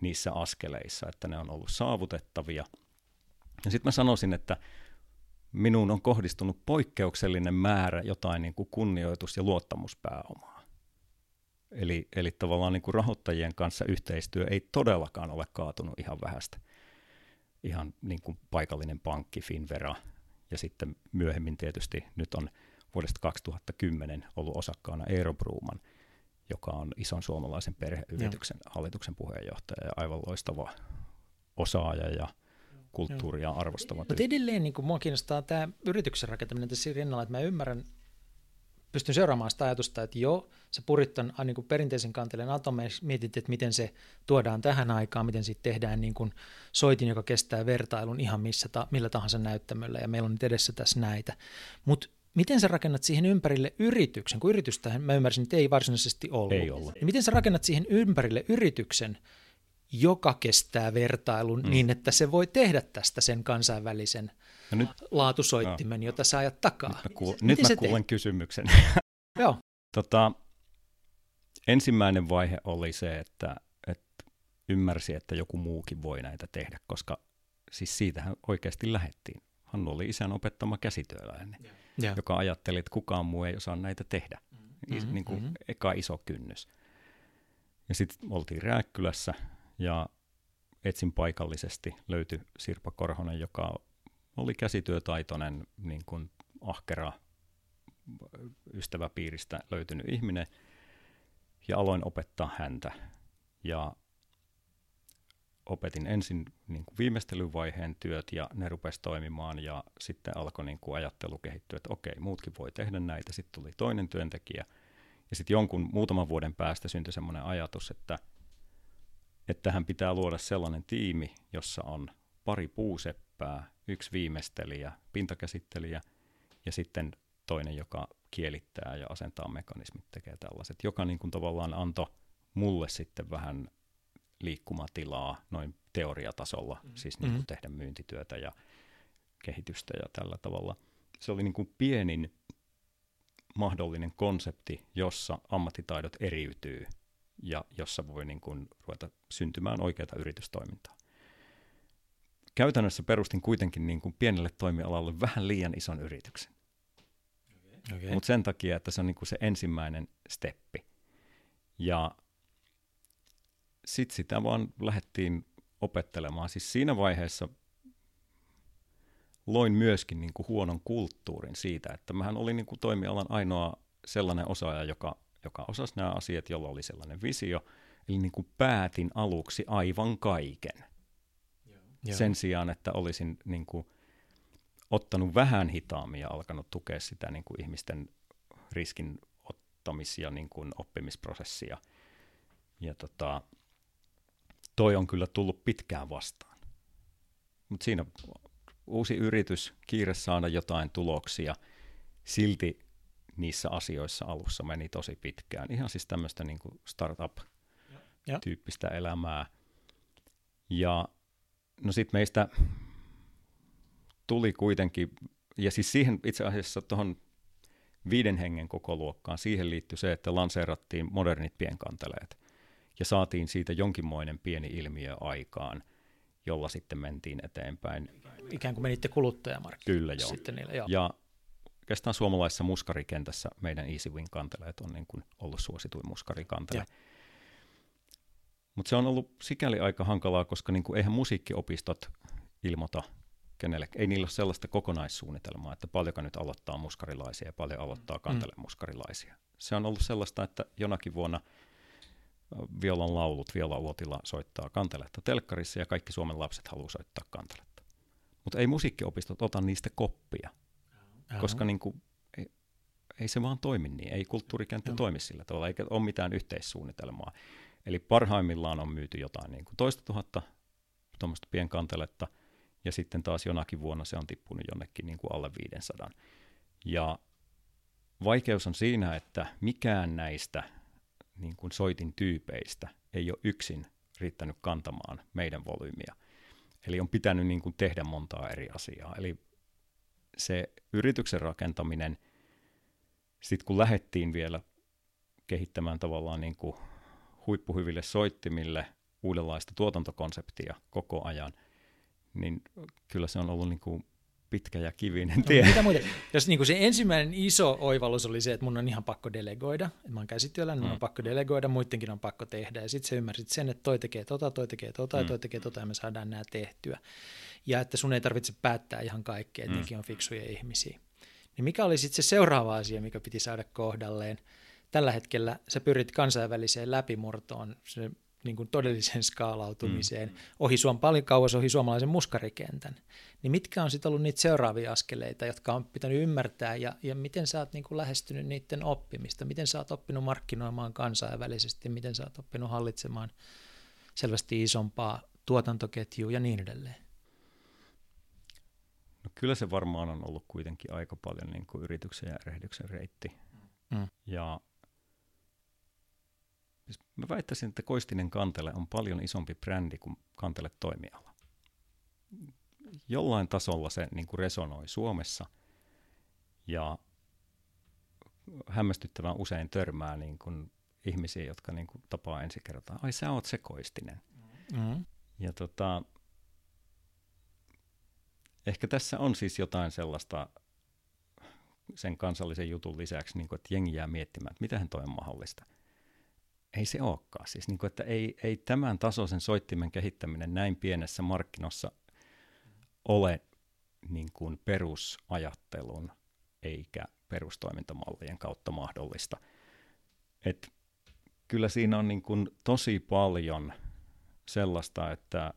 niissä askeleissa, että ne on ollut saavutettavia. Ja sitten mä sanoisin, että minuun on kohdistunut poikkeuksellinen määrä jotain niin kuin kunnioitus- ja luottamuspääomaa Eli, eli tavallaan niin kuin rahoittajien kanssa yhteistyö ei todellakaan ole kaatunut ihan vähästä. Ihan niin kuin paikallinen pankki, Finvera, ja sitten myöhemmin tietysti nyt on vuodesta 2010 ollut osakkaana Eero Bruuman, joka on ison suomalaisen perheyrityksen Joo. hallituksen puheenjohtaja ja aivan loistava osaaja ja kulttuuria arvostava Mutta edelleen niin kuin mua kiinnostaa tämä yrityksen rakentaminen tässä rinnalla, että mä ymmärrän, pystyn seuraamaan sitä ajatusta, että joo, sä purit ton niin kuin perinteisen kanteleen atomeiksi, mietit, että miten se tuodaan tähän aikaan, miten siitä tehdään niin kuin soitin, joka kestää vertailun ihan missä ta, millä tahansa näyttämöllä, ja meillä on nyt edessä tässä näitä. Mutta miten sä rakennat siihen ympärille yrityksen, kun yritystä mä ymmärsin, että ei varsinaisesti ollut. Ei ollut. Niin miten sä rakennat siihen ympärille yrityksen, joka kestää vertailun mm. niin, että se voi tehdä tästä sen kansainvälisen no nyt, laatusoittimen, no. jota sä ajat takaa. Nyt mä, kuul- nyt mä kuulen te? kysymyksen. <laughs> Joo. tota, ensimmäinen vaihe oli se, että, että ymmärsi, että joku muukin voi näitä tehdä, koska siis siitähän oikeasti lähettiin. Hannu oli isän opettama käsityöläinen, yeah. joka ajatteli, että kukaan muu ei osaa näitä tehdä. Mm-hmm. Niin kuin mm-hmm. eka iso kynnys. Ja sitten oltiin Rääkkylässä ja etsin paikallisesti. Löytyi Sirpa Korhonen, joka oli käsityötaitoinen, niin kuin ahkera ystäväpiiristä löytynyt ihminen, ja aloin opettaa häntä. Ja opetin ensin niin kuin viimeistelyvaiheen työt ja ne rupesi toimimaan ja sitten alkoi niin kuin ajattelu kehittyä, että okei, muutkin voi tehdä näitä. Sitten tuli toinen työntekijä ja sitten jonkun muutaman vuoden päästä syntyi semmoinen ajatus, että, että tähän pitää luoda sellainen tiimi, jossa on pari puuseppää, yksi viimeistelijä, pintakäsittelijä ja sitten toinen, joka kielittää ja asentaa mekanismit, tekee tällaiset, joka niin kuin tavallaan antoi mulle sitten vähän liikkumatilaa noin teoriatasolla, mm. siis niin kuin mm. tehdä myyntityötä ja kehitystä ja tällä tavalla. Se oli niin kuin pienin mahdollinen konsepti, jossa ammattitaidot eriytyy ja jossa voi niin kuin ruveta syntymään oikeaa yritystoimintaa. Käytännössä perustin kuitenkin niin kuin pienelle toimialalle vähän liian ison yrityksen. Okay. Mutta sen takia, että se on niin kuin se ensimmäinen steppi. Ja sitten sitä vaan lähdettiin opettelemaan. Siis siinä vaiheessa loin myöskin niin kuin huonon kulttuurin siitä, että mähän olin niin kuin toimialan ainoa sellainen osaaja, joka, joka osasi nämä asiat, jolla oli sellainen visio. Eli niin kuin päätin aluksi aivan kaiken. Joo. Sen sijaan, että olisin niin kuin ottanut vähän hitaammin ja alkanut tukea sitä niin kuin ihmisten riskin ottamis- ja niin kuin oppimisprosessia. Ja tota, toi on kyllä tullut pitkään vastaan. Mutta siinä uusi yritys, kiire saada jotain tuloksia, silti niissä asioissa alussa meni tosi pitkään. Ihan siis tämmöistä niin startup-tyyppistä elämää. Ja no sitten meistä tuli kuitenkin, ja siis siihen itse asiassa tuohon viiden hengen koko luokkaan, siihen liittyi se, että lanseerattiin modernit pienkanteleet ja saatiin siitä jonkinmoinen pieni ilmiö aikaan, jolla sitten mentiin eteenpäin. Ikään kuin menitte kuluttajamarkkinoille. Kyllä joo. Sitten niille, joo. Ja oikeastaan suomalaisessa muskarikentässä meidän Easy Wing kanteleet on niin kuin ollut suosituin muskarikantele. Mutta se on ollut sikäli aika hankalaa, koska niin kuin eihän musiikkiopistot ilmoita kenelle, ei niillä ole sellaista kokonaissuunnitelmaa, että paljonko nyt aloittaa muskarilaisia ja paljon aloittaa kantelemuskarilaisia. Mm. Se on ollut sellaista, että jonakin vuonna – violan laulut Viola Uotila soittaa kanteletta telkkarissa ja kaikki Suomen lapset haluaa soittaa kanteletta. Mutta ei musiikkiopistot ota niistä koppia, Aha. koska niin kuin, ei, ei se vaan toimi niin. Ei kulttuurikenttä Joo. toimi sillä tavalla, eikä ole mitään yhteissuunnitelmaa. Eli parhaimmillaan on myyty jotain niin kuin toista tuhatta tuommoista pienkanteletta, ja sitten taas jonakin vuonna se on tippunut jonnekin niin kuin alle 500. Ja vaikeus on siinä, että mikään näistä niin kuin soitin tyypeistä ei ole yksin riittänyt kantamaan meidän volyymiä. Eli on pitänyt niin kuin tehdä montaa eri asiaa. Eli se yrityksen rakentaminen, sitten kun lähdettiin vielä kehittämään tavallaan niin kuin huippuhyville soittimille uudenlaista tuotantokonseptia koko ajan, niin kyllä se on ollut niin kuin pitkä ja kivinen tie. No, mitä muuta? Jos niin kuin se ensimmäinen iso oivallus oli se, että mun on ihan pakko delegoida, että mä oon käsityöllä, niin mun mm. on pakko delegoida, muidenkin on pakko tehdä. Ja sitten sä ymmärsit sen, että toi tekee tota, toi tekee tota, mm. ja toi tekee tota, ja me saadaan nämä tehtyä. Ja että sun ei tarvitse päättää ihan kaikkea, että mm. nekin on fiksuja ihmisiä. Niin mikä oli sitten se seuraava asia, mikä piti saada kohdalleen? Tällä hetkellä sä pyrit kansainväliseen läpimurtoon, se niin kuin todelliseen skaalautumiseen, mm. ohi suom, paljon kauas ohi suomalaisen muskarikentän. Niin mitkä on sitten ollut niitä seuraavia askeleita, jotka on pitänyt ymmärtää ja, ja miten sä oot niin kuin lähestynyt niiden oppimista, miten sä oot oppinut markkinoimaan kansainvälisesti, miten sä oot oppinut hallitsemaan selvästi isompaa tuotantoketjua ja niin edelleen? No kyllä se varmaan on ollut kuitenkin aika paljon niin kuin yrityksen ja erehdyksen reitti. Mm. Ja Siis mä väittäisin, että Koistinen Kantele on paljon isompi brändi kuin Kantele toimiala. Jollain tasolla se niin kuin resonoi Suomessa ja hämmästyttävän usein törmää niin kuin ihmisiä, jotka niin kuin tapaa ensi kertaa. Ai sä oot se Koistinen. Mm-hmm. Ja tota, ehkä tässä on siis jotain sellaista sen kansallisen jutun lisäksi, niin kuin, että jengi jää miettimään, että miten toi on mahdollista ei se olekaan. Siis niin kuin, että ei, ei tämän tasoisen soittimen kehittäminen näin pienessä markkinossa ole niin kuin perusajattelun eikä perustoimintamallien kautta mahdollista. Et kyllä siinä on niin kuin tosi paljon sellaista, että,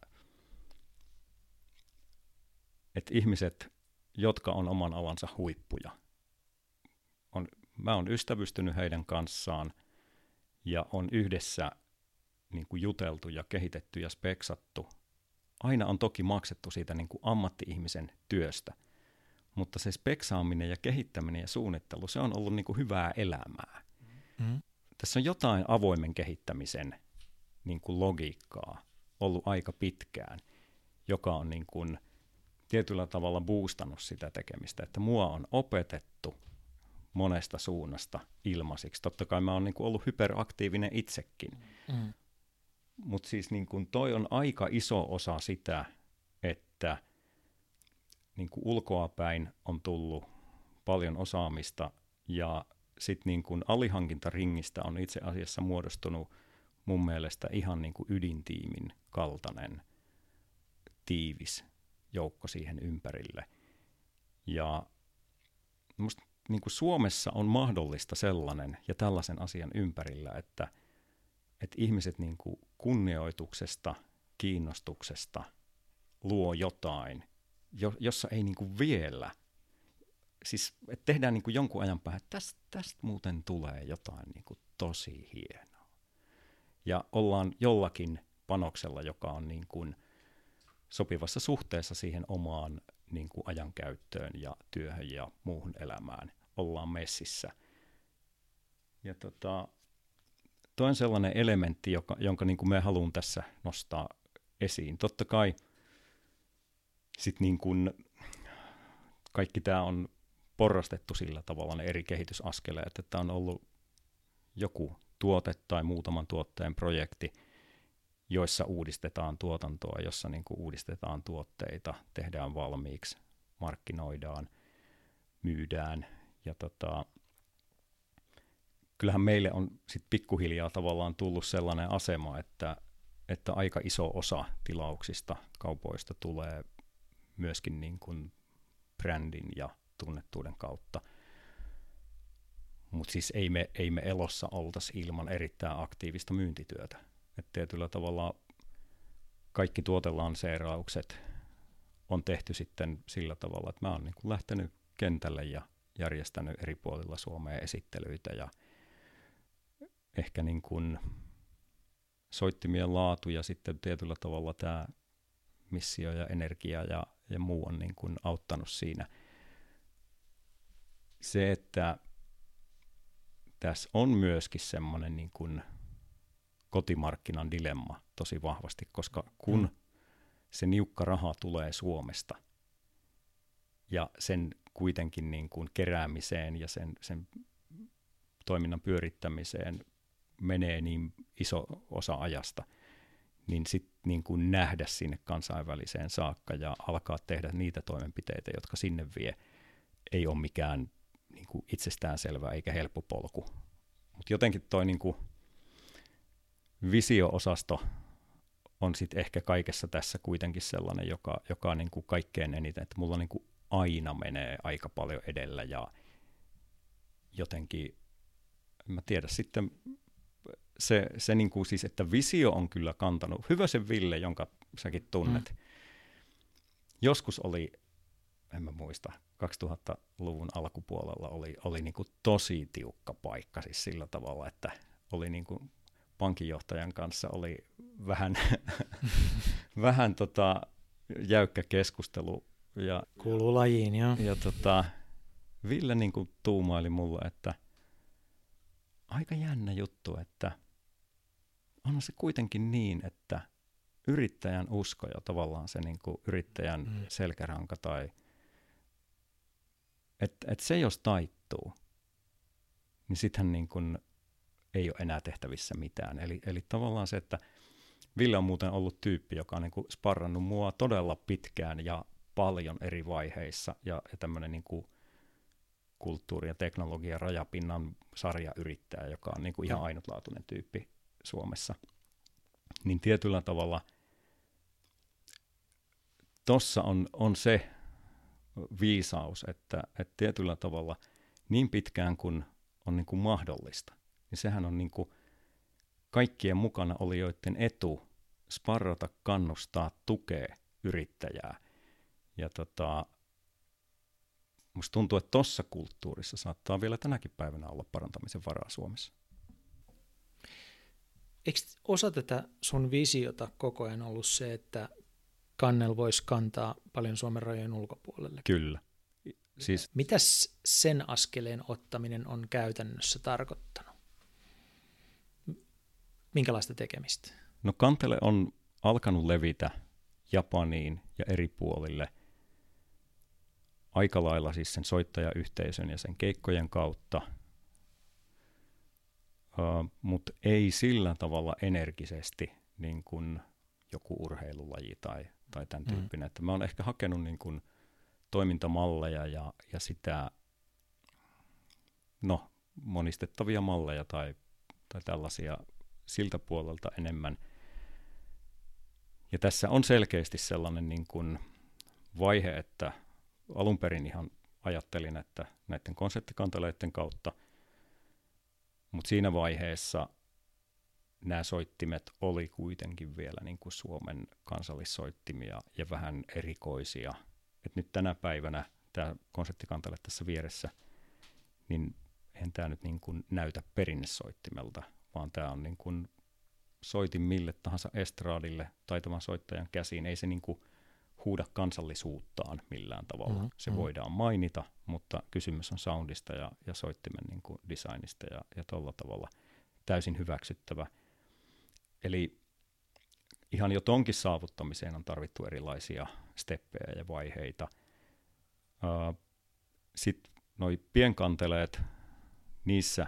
että ihmiset, jotka on oman alansa huippuja, on, mä oon ystävystynyt heidän kanssaan – ja on yhdessä niin kuin juteltu ja kehitetty ja speksattu. Aina on toki maksettu siitä niin kuin ammatti-ihmisen työstä, mutta se speksaaminen ja kehittäminen ja suunnittelu, se on ollut niin kuin hyvää elämää. Mm. Tässä on jotain avoimen kehittämisen niin kuin logiikkaa ollut aika pitkään, joka on niin kuin tietyllä tavalla boostannut sitä tekemistä, että mua on opetettu monesta suunnasta ilmaisiksi. Totta kai mä oon niin kuin ollut hyperaktiivinen itsekin. Mm. Mutta siis niin kuin toi on aika iso osa sitä, että niin kuin ulkoapäin on tullut paljon osaamista ja sitten niin kuin alihankintaringistä on itse asiassa muodostunut mun mielestä ihan niin kuin ydintiimin kaltainen tiivis joukko siihen ympärille. Ja musta niin kuin Suomessa on mahdollista sellainen ja tällaisen asian ympärillä, että, että ihmiset niin kuin kunnioituksesta, kiinnostuksesta luo jotain, jo, jossa ei niin kuin vielä, siis että tehdään niin kuin jonkun ajan päähän, että tästä, tästä muuten tulee jotain niin kuin tosi hienoa. Ja ollaan jollakin panoksella, joka on niin kuin sopivassa suhteessa siihen omaan niin kuin ajankäyttöön ja työhön ja muuhun elämään ollaan messissä. Ja tota, toi on sellainen elementti, joka, jonka niin kuin me haluan tässä nostaa esiin. Totta kai sit niin kuin kaikki tämä on porrastettu sillä tavalla ne eri kehitysaskeleet, että on ollut joku tuote tai muutaman tuotteen projekti, joissa uudistetaan tuotantoa, jossa niin kuin uudistetaan tuotteita, tehdään valmiiksi, markkinoidaan, myydään ja tota, kyllähän meille on sit pikkuhiljaa tavallaan tullut sellainen asema, että, että aika iso osa tilauksista kaupoista tulee myöskin niin kuin brändin ja tunnettuuden kautta. Mutta siis ei me, ei me elossa oltaisi ilman erittäin aktiivista myyntityötä. Et tietyllä tavalla kaikki tuotelanseeraukset on tehty sitten sillä tavalla, että mä oon niin lähtenyt kentälle ja järjestänyt eri puolilla Suomea esittelyitä ja ehkä niin kuin soittimien laatu ja sitten tietyllä tavalla tämä missio ja energia ja, ja muu on niin kuin auttanut siinä. Se, että tässä on myöskin semmoinen niin kuin kotimarkkinan dilemma tosi vahvasti, koska kun mm. se niukka raha tulee Suomesta ja sen kuitenkin niin kuin keräämiseen ja sen, sen toiminnan pyörittämiseen menee niin iso osa ajasta, niin sitten niin kuin nähdä sinne kansainväliseen saakka ja alkaa tehdä niitä toimenpiteitä, jotka sinne vie, ei ole mikään niin kuin itsestäänselvä eikä helppo polku. Mutta jotenkin toi niin kuin visio-osasto on sitten ehkä kaikessa tässä kuitenkin sellainen, joka, joka on niin kuin kaikkein eniten, että mulla niin kuin aina menee aika paljon edellä ja jotenkin, en mä tiedä, sitten se, se niin kuin siis, että visio on kyllä kantanut. Hyvä se Ville, jonka säkin tunnet. Mm. Joskus oli, en mä muista, 2000-luvun alkupuolella oli, oli niin kuin tosi tiukka paikka siis sillä tavalla, että oli niin kuin pankinjohtajan kanssa oli vähän, <laughs> vähän tota, jäykkä keskustelu. Ja, Kuuluu lajiin, joo. Ja tota, Ville niin kuin tuumaili mulle, että aika jännä juttu, että on se kuitenkin niin, että yrittäjän usko ja tavallaan se niin kuin yrittäjän mm. selkäranka tai että et se jos taittuu, niin sittenhän niin kuin ei ole enää tehtävissä mitään. Eli, eli tavallaan se, että Ville on muuten ollut tyyppi, joka on niin kuin sparrannut mua todella pitkään ja paljon eri vaiheissa ja, ja tämmöinen niin kuin kulttuuri- ja teknologia rajapinnan sarjayrittäjä, joka on niin kuin ihan ainutlaatuinen tyyppi Suomessa. Niin tietyllä tavalla tuossa on, on se viisaus, että, että tietyllä tavalla niin pitkään kuin on niin kuin mahdollista, niin sehän on niin kuin kaikkien mukana olijoiden etu sparrata, kannustaa, tukea yrittäjää. Ja tota, musta tuntuu, että tuossa kulttuurissa saattaa vielä tänäkin päivänä olla parantamisen varaa Suomessa. Eikö osa tätä sun visiota koko ajan ollut se, että kannel voisi kantaa paljon Suomen rajojen ulkopuolelle? Kyllä. Siis... Mitäs sen askeleen ottaminen on käytännössä tarkoittanut? Minkälaista tekemistä? No kantele on alkanut levitä Japaniin ja eri puolille aika lailla siis sen soittajayhteisön ja sen keikkojen kautta, uh, mutta ei sillä tavalla energisesti niin kuin joku urheilulaji tai, tai tämän mm. tyyppinen. Että mä oon ehkä hakenut niin kuin toimintamalleja ja, ja sitä, no, monistettavia malleja tai, tai tällaisia siltä puolelta enemmän. Ja tässä on selkeästi sellainen niin kuin vaihe, että alun perin ihan ajattelin, että näiden konseptikantaleiden kautta, mutta siinä vaiheessa nämä soittimet oli kuitenkin vielä niin kuin Suomen kansallissoittimia ja vähän erikoisia. Et nyt tänä päivänä tämä konseptikantale tässä vieressä, niin eihän tämä nyt niin kuin näytä perinnesoittimelta, vaan tämä on niin kuin soitin mille tahansa estraadille taitavan soittajan käsiin. Ei se niin kuin huuda kansallisuuttaan millään tavalla. Mm-hmm. Se mm-hmm. voidaan mainita, mutta kysymys on soundista ja, ja soittimen niin kuin designista ja, ja tuolla tavalla täysin hyväksyttävä. Eli ihan jo tonkin saavuttamiseen on tarvittu erilaisia steppejä ja vaiheita. Uh, Sitten noi pienkanteleet, niissä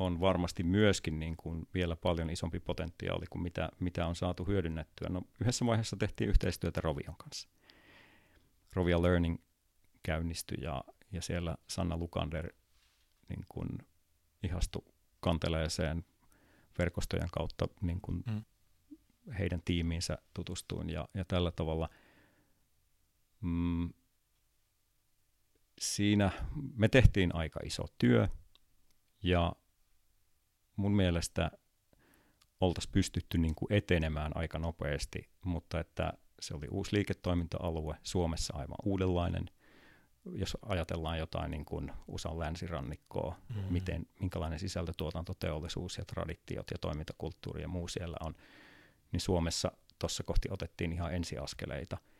on varmasti myöskin niin kuin vielä paljon isompi potentiaali kuin mitä, mitä on saatu hyödynnettyä. No, yhdessä vaiheessa tehtiin yhteistyötä Rovion kanssa. Rovia Learning käynnistyi ja, ja siellä Sanna Lukander niin kuin ihastui kanteleeseen verkostojen kautta niin kuin mm. heidän tiimiinsä tutustuin ja, ja tällä tavalla mm, siinä me tehtiin aika iso työ ja mun mielestä oltaisiin pystytty niin kuin etenemään aika nopeasti, mutta että se oli uusi liiketoiminta-alue, Suomessa aivan uudenlainen. Jos ajatellaan jotain niin kuin USAn länsirannikkoa, mm-hmm. miten, minkälainen sisältötuotantoteollisuus ja traditiot ja toimintakulttuuri ja muu siellä on, niin Suomessa tuossa kohti otettiin ihan ensiaskeleita –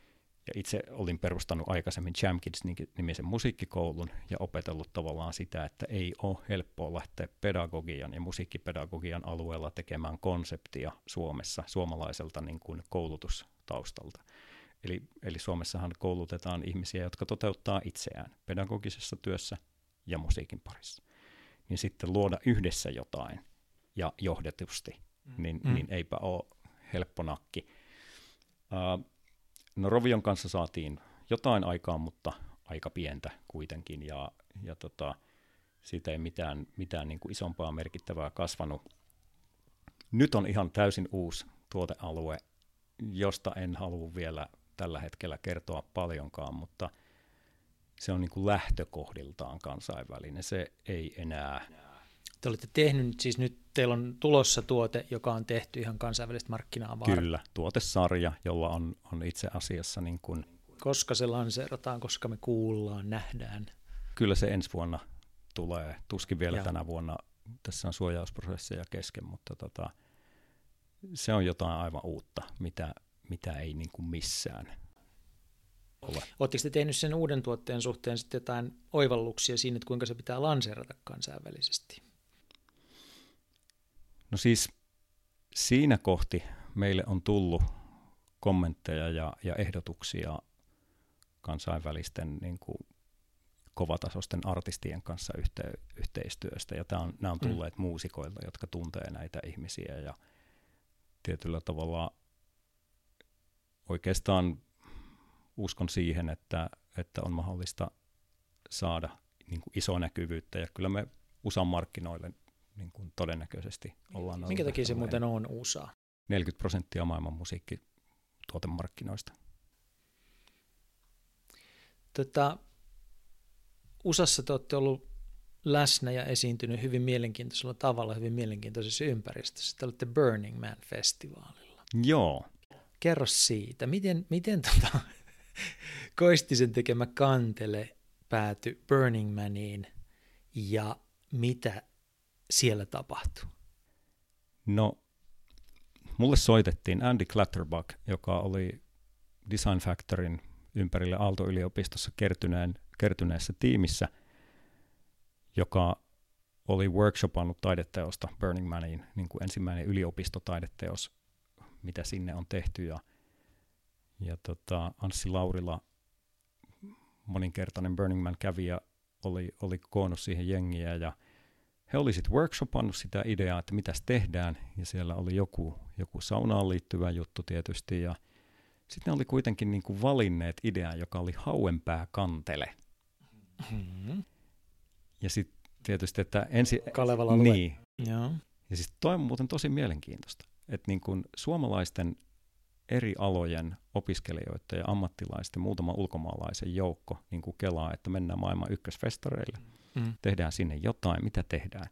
ja itse olin perustanut aikaisemmin Jam Kids-nimisen musiikkikoulun ja opetellut tavallaan sitä, että ei ole helppoa lähteä pedagogian ja musiikkipedagogian alueella tekemään konseptia Suomessa suomalaiselta niin kuin koulutustaustalta. Eli, eli Suomessahan koulutetaan ihmisiä, jotka toteuttaa itseään pedagogisessa työssä ja musiikin parissa. Niin sitten luoda yhdessä jotain ja johdetusti, mm. niin, mm. niin eipä ole helppo nakki. Uh, no Rovion kanssa saatiin jotain aikaa, mutta aika pientä kuitenkin, ja, ja tota, siitä ei mitään, mitään niin kuin isompaa merkittävää kasvanut. Nyt on ihan täysin uusi tuotealue, josta en halua vielä tällä hetkellä kertoa paljonkaan, mutta se on niin kuin lähtökohdiltaan kansainvälinen. Se ei enää... Te olette tehnyt, siis nyt teillä on tulossa tuote, joka on tehty ihan kansainvälistä markkinaa varten. Kyllä, tuotesarja, jolla on, on itse asiassa niin kuin... Koska se lanseerataan, koska me kuullaan, nähdään. Kyllä se ensi vuonna tulee, tuskin vielä ja. tänä vuonna. Tässä on suojausprosesseja kesken, mutta tota, se on jotain aivan uutta, mitä, mitä ei niin kuin missään ole. Oletteko te tehnyt sen uuden tuotteen suhteen sitten jotain oivalluksia siinä, että kuinka se pitää lanseerata kansainvälisesti? No siis siinä kohti meille on tullut kommentteja ja, ja ehdotuksia kansainvälisten niin kuin, kovatasoisten artistien kanssa yhte, yhteistyöstä. Ja tämä on, nämä on mm. tulleet mm. muusikoilta, jotka tuntee näitä ihmisiä ja tietyllä tavalla oikeastaan uskon siihen, että, että on mahdollista saada niin kuin iso näkyvyyttä ja kyllä me USAn markkinoille niin kuin todennäköisesti ollaan. Minkä takia se muuten on USA? 40 prosenttia maailman musiikkituotemarkkinoista. Tota, USAssa te olette ollut läsnä ja esiintynyt hyvin mielenkiintoisella tavalla, hyvin mielenkiintoisessa ympäristössä. Te olette Burning Man-festivaalilla. Joo. Kerro siitä, miten, miten tota, <laughs> Koistisen tekemä kantele päätyi Burning Maniin ja mitä siellä tapahtui? No, mulle soitettiin Andy Clatterbuck, joka oli Design Factorin ympärille Aalto-yliopistossa kertyneen, kertyneessä tiimissä, joka oli workshopannut taideteosta Burning Maniin, niin kuin ensimmäinen yliopistotaideteos, mitä sinne on tehty. Ja, ja tota, Anssi Laurila, moninkertainen Burning Man kävijä, oli, oli koonnut siihen jengiä ja he oli sitten workshopannut sitä ideaa, että mitäs tehdään, ja siellä oli joku, joku saunaan liittyvä juttu tietysti, ja sitten ne oli kuitenkin niin kuin valinneet idean, joka oli hauenpää kantele. Mm-hmm. Ja sitten tietysti, että ensi... Kalevala Niin. Joo. Ja siis toi on muuten tosi mielenkiintoista, että niin kuin suomalaisten eri alojen opiskelijoiden ja ammattilaisten muutama ulkomaalaisen joukko niin kuin kelaa, että mennään maailman ykkösfestareille, mm. tehdään sinne jotain, mitä tehdään.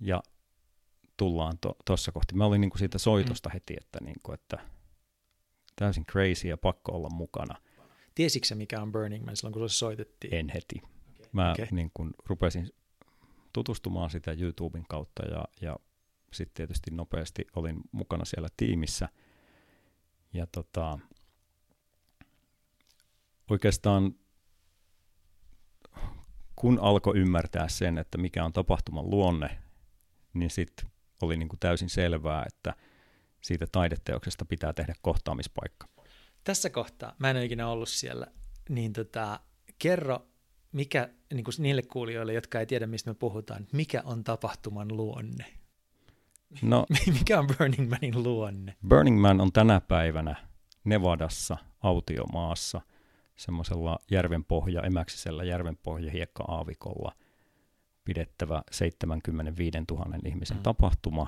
Ja tullaan tuossa to, kohti. Mä olin niin kuin siitä soitosta mm. heti, että, niin kuin, että täysin crazy ja pakko olla mukana. Tiesitkö mikä on Burning Man silloin, kun se soitettiin? En heti. Okay. Mä okay. Niin kuin rupesin tutustumaan sitä YouTuben kautta ja, ja sitten tietysti nopeasti olin mukana siellä tiimissä. Ja tota, oikeastaan kun alkoi ymmärtää sen, että mikä on tapahtuman luonne, niin sitten oli niin kuin täysin selvää, että – siitä taideteoksesta pitää tehdä kohtaamispaikka. Tässä kohtaa, mä en ole ikinä ollut siellä, niin tota, kerro, mikä niin kuin niille kuulijoille, jotka ei tiedä, mistä me puhutaan, mikä on tapahtuman luonne? No, <laughs> mikä on Burning Manin luonne? Burning Man on tänä päivänä Nevadassa, autiomaassa, semmoisella järvenpohja, emäksisellä järvenpohja hiekka-aavikolla pidettävä 75 000 ihmisen mm. tapahtuma.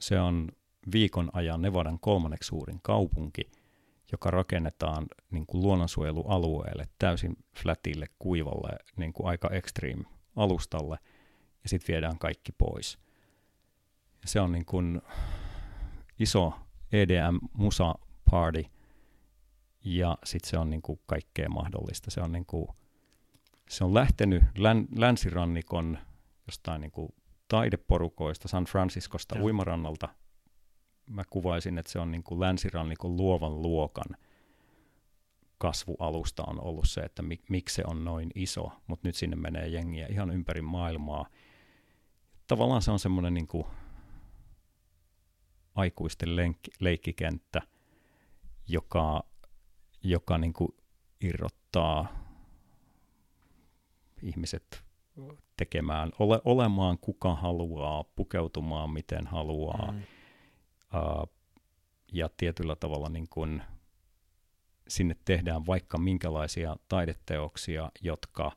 Se on viikon ajan Nevadan kolmanneksi suurin kaupunki, joka rakennetaan niin kuin luonnonsuojelualueelle, täysin flatille, kuivalle, niin kuin aika extreme alustalle, ja sitten viedään kaikki pois. Se on niin kuin iso EDM-musa-party, ja sitten se on niin kuin kaikkea mahdollista. Se on, niin kuin, se on lähtenyt län, länsirannikon jostain niin kuin taideporukoista, San Franciscosta ja. uimarannalta mä kuvaisin, että se on niin kuin länsirannikon luovan luokan kasvualusta on ollut se, että mik, miksi se on noin iso, mutta nyt sinne menee jengiä ihan ympäri maailmaa. Tavallaan se on semmoinen niin kuin aikuisten lenkki, leikkikenttä, joka, joka niin kuin irrottaa ihmiset tekemään, ole, olemaan kuka haluaa, pukeutumaan miten haluaa, mm. uh, ja tietyllä tavalla niin kuin sinne tehdään vaikka minkälaisia taideteoksia, jotka,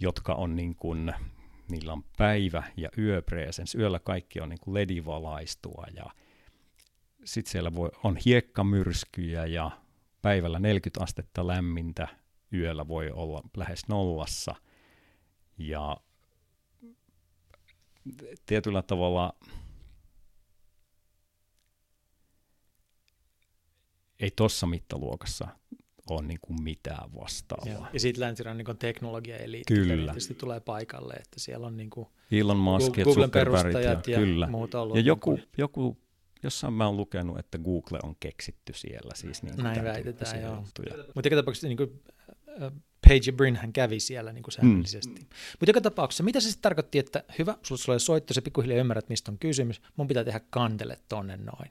jotka on niin kuin, niillä on päivä- ja yöpresens. Yöllä kaikki on niin kuin ledivalaistua ja sitten siellä voi, on hiekkamyrskyjä ja päivällä 40 astetta lämmintä, yöllä voi olla lähes nollassa. Ja tietyllä tavalla ei tuossa mittaluokassa ole niin kuin mitään vastaavaa. Ja, ja sitten länsirannikon teknologia eli Kyllä. tulee paikalle, että siellä on niin kuin Elon Musk ja Googlen perustajat ja, kyllä. muuta ollut. Ja joku, niin joku, jossain mä oon lukenut, että Google on keksitty siellä. Siis niin kuin Näin väitetään, joo. Mutta joka tapauksessa niin kuin, äh, Page Brin hän kävi siellä niin kuin säännöllisesti. Mm. Mutta joka tapauksessa, mitä se sitten tarkoitti, että hyvä, sulla tulee soitto, se pikkuhiljaa ymmärrät, mistä on kysymys, mun pitää tehdä kantele tonne noin.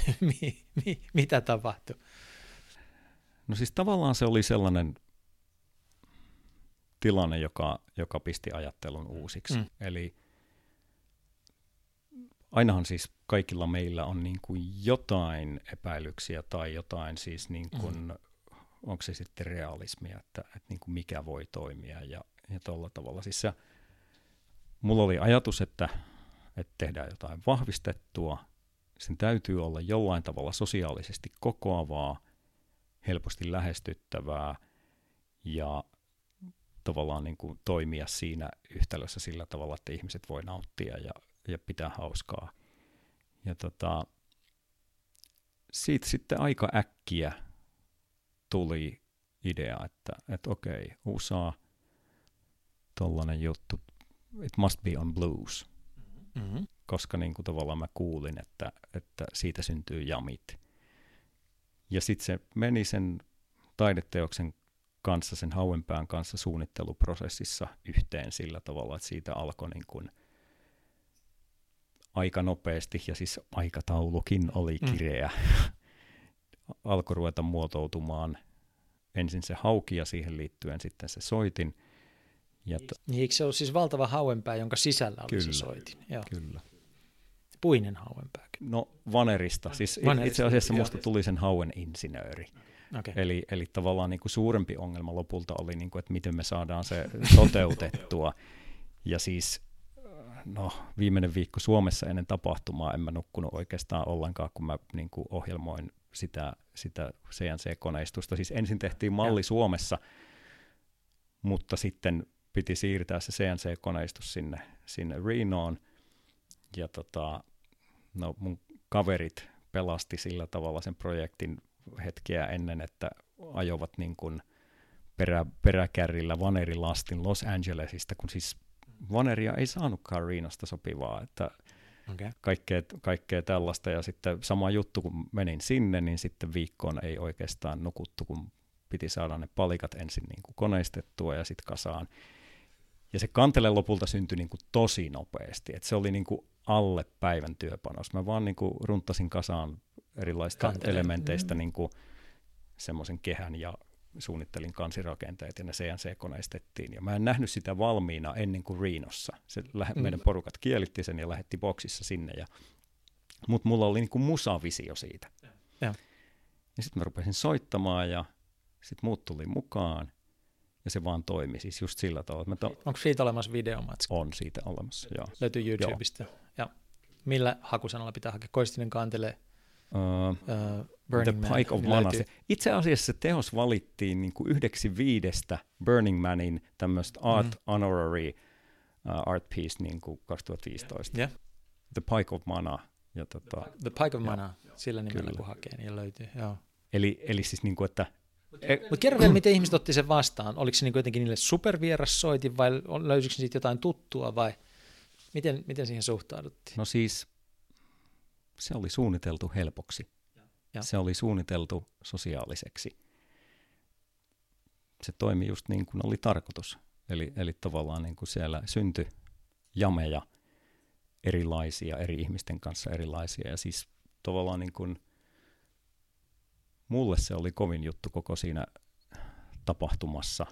<laughs> mi, mi, mitä tapahtui? No siis tavallaan se oli sellainen tilanne, joka, joka pisti ajattelun uusiksi. Mm. Mm. Eli ainahan siis kaikilla meillä on niin kuin jotain epäilyksiä tai jotain siis niin kuin, mm. onko se sitten realismia, että, että niin kuin mikä voi toimia ja, ja tuolla tavalla. Siis se, mulla oli ajatus, että, että tehdään jotain vahvistettua, sen täytyy olla jollain tavalla sosiaalisesti kokoavaa, helposti lähestyttävää ja tavallaan niin kuin toimia siinä yhtälössä sillä tavalla, että ihmiset voi nauttia ja, ja pitää hauskaa. Ja tota, siitä sitten aika äkkiä tuli idea, että, että okei, USA, tollainen juttu, it must be on blues, Mm-hmm. koska niin kuin tavallaan mä kuulin, että, että siitä syntyy jamit. Ja sitten se meni sen taideteoksen kanssa, sen hauenpään kanssa suunnitteluprosessissa yhteen sillä tavalla, että siitä alkoi niin kuin aika nopeasti, ja siis aikataulukin oli Mm. kireä, <laughs> alkoi ruveta muotoutumaan ensin se hauki ja siihen liittyen sitten se soitin. Ja t- Niin eikö se ollut siis valtava hauenpää, jonka sisällä oli Kyllä. se soitin? Joo. kyllä. Puinen hauenpää. No vanerista, siis Vanerista, itse asiassa musta tuli sen hauen insinööri. Okay. Eli, eli tavallaan niin kuin suurempi ongelma lopulta oli, niin kuin, että miten me saadaan se <laughs> toteutettua. Ja siis, no, viimeinen viikko Suomessa ennen tapahtumaa en mä nukkunut oikeastaan ollenkaan, kun mä niin kuin ohjelmoin sitä, sitä CNC-koneistusta. Siis ensin tehtiin malli Joo. Suomessa, mutta sitten piti siirtää se CNC-koneistus sinne, sinne Renoon. Ja tota, no mun kaverit pelasti sillä tavalla sen projektin hetkeä ennen, että ajovat niin kuin perä, peräkärrillä vanerilastin Los Angelesista, kun siis vaneria ei saanutkaan Renosta sopivaa, että Okay. kaikkea, kaikkea tällaista. Ja sitten sama juttu, kun menin sinne, niin sitten viikkoon ei oikeastaan nukuttu, kun piti saada ne palikat ensin niin kuin koneistettua ja sitten kasaan. Ja se kantele lopulta syntyi niin kuin tosi nopeasti, että se oli niin kuin alle päivän työpanos. Mä vaan niin kuin runtasin kasaan erilaisista Kanteleita. elementeistä niin kuin semmoisen kehän ja suunnittelin kansirakenteet ja ne CNC-koneistettiin. Ja mä en nähnyt sitä valmiina ennen kuin Riinossa. Se lähe, Mm. meidän porukat kielitti sen ja lähetti boksissa sinne. Ja, mutta mulla oli niin kuin musavisio siitä. Ja. Ja sitten mä rupesin soittamaan ja sitten muut tuli mukaan. Ja se vaan toimi siis just sillä tavalla, mä to- Onko siitä olemassa videomatska? on siitä olemassa. Joo. Löytyy YouTubesta. Ja millä hakusanalla pitää hakea? Koistinen kantelee Uh, uh, The Burning Man. Pike of niin Mana. löytyy. Se- Itse asiassa se teos valittiin niin kuin yhdeksi viidestä Burning Manin tämmöistä Art Mm. Honorary uh, Art Piece niin kuin 2015. Yeah. The Pike of Mana. Ja tota, The Pike of Mana, sillä nimellä Kyllä. kun hakee, niin löytyy. Joo. eli, eli siis niin kuin, että e, Mutta kerro vielä, miten ihmiset otti sen vastaan. Oliko se niinku jotenkin niille supervieras soitin vai löysikö siitä jotain tuttua vai miten, miten siihen suhtauduttiin? no siis se oli suunniteltu helpoksi. Ja. Se oli suunniteltu sosiaaliseksi. Se toimi just niin kuin oli tarkoitus. Eli, eli tavallaan niin kuin siellä syntyi jameja erilaisia, eri ihmisten kanssa erilaisia. Ja siis tavallaan niin kuin, mulle se oli kovin juttu koko siinä tapahtumassa,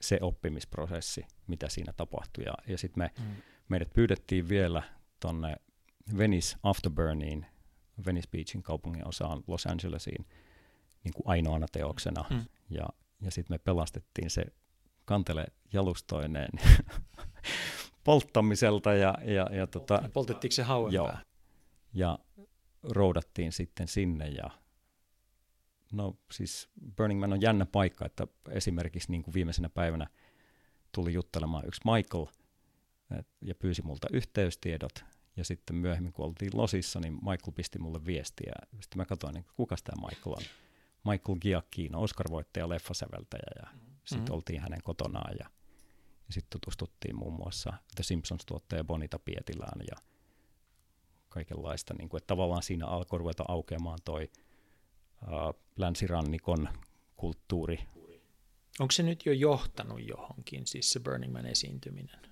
se oppimisprosessi, mitä siinä tapahtui. Ja, ja sitten me, Mm. Meidät pyydettiin vielä tonne Venice Afterburniin Venice Beachin kaupungin osaan Los Angelesiin niin kuin ainoana teoksena. Mm. Ja, ja sitten me pelastettiin se kantele jalustoineen <laughs> polttamiselta. Ja, ja, ja tota, Poltettiinko se hauen joo, Ja roudattiin sitten sinne ja no siis Burning Man on jännä paikka, että esimerkiksi niin kuin viimeisenä päivänä tuli juttelemaan yksi Michael ja pyysi multa yhteystiedot ja sitten myöhemmin kun oltiin Losissa, niin Michael pisti mulle viestiä. Sitten mä katsoin, niin kuka tämä Michael on. Michael Giacchino, Oscar-voittaja, leffasäveltäjä ja mm-hmm. sitten oltiin hänen kotonaan ja, ja sitten tutustuttiin muun muassa The Simpsons-tuottaja Bonita Pietilään ja kaikenlaista, niin kuin, että tavallaan siinä alkoi ruveta aukeamaan toi uh, länsirannikon kulttuuri. Onko se nyt jo johtanut johonkin, siis se Burning Man esiintyminen?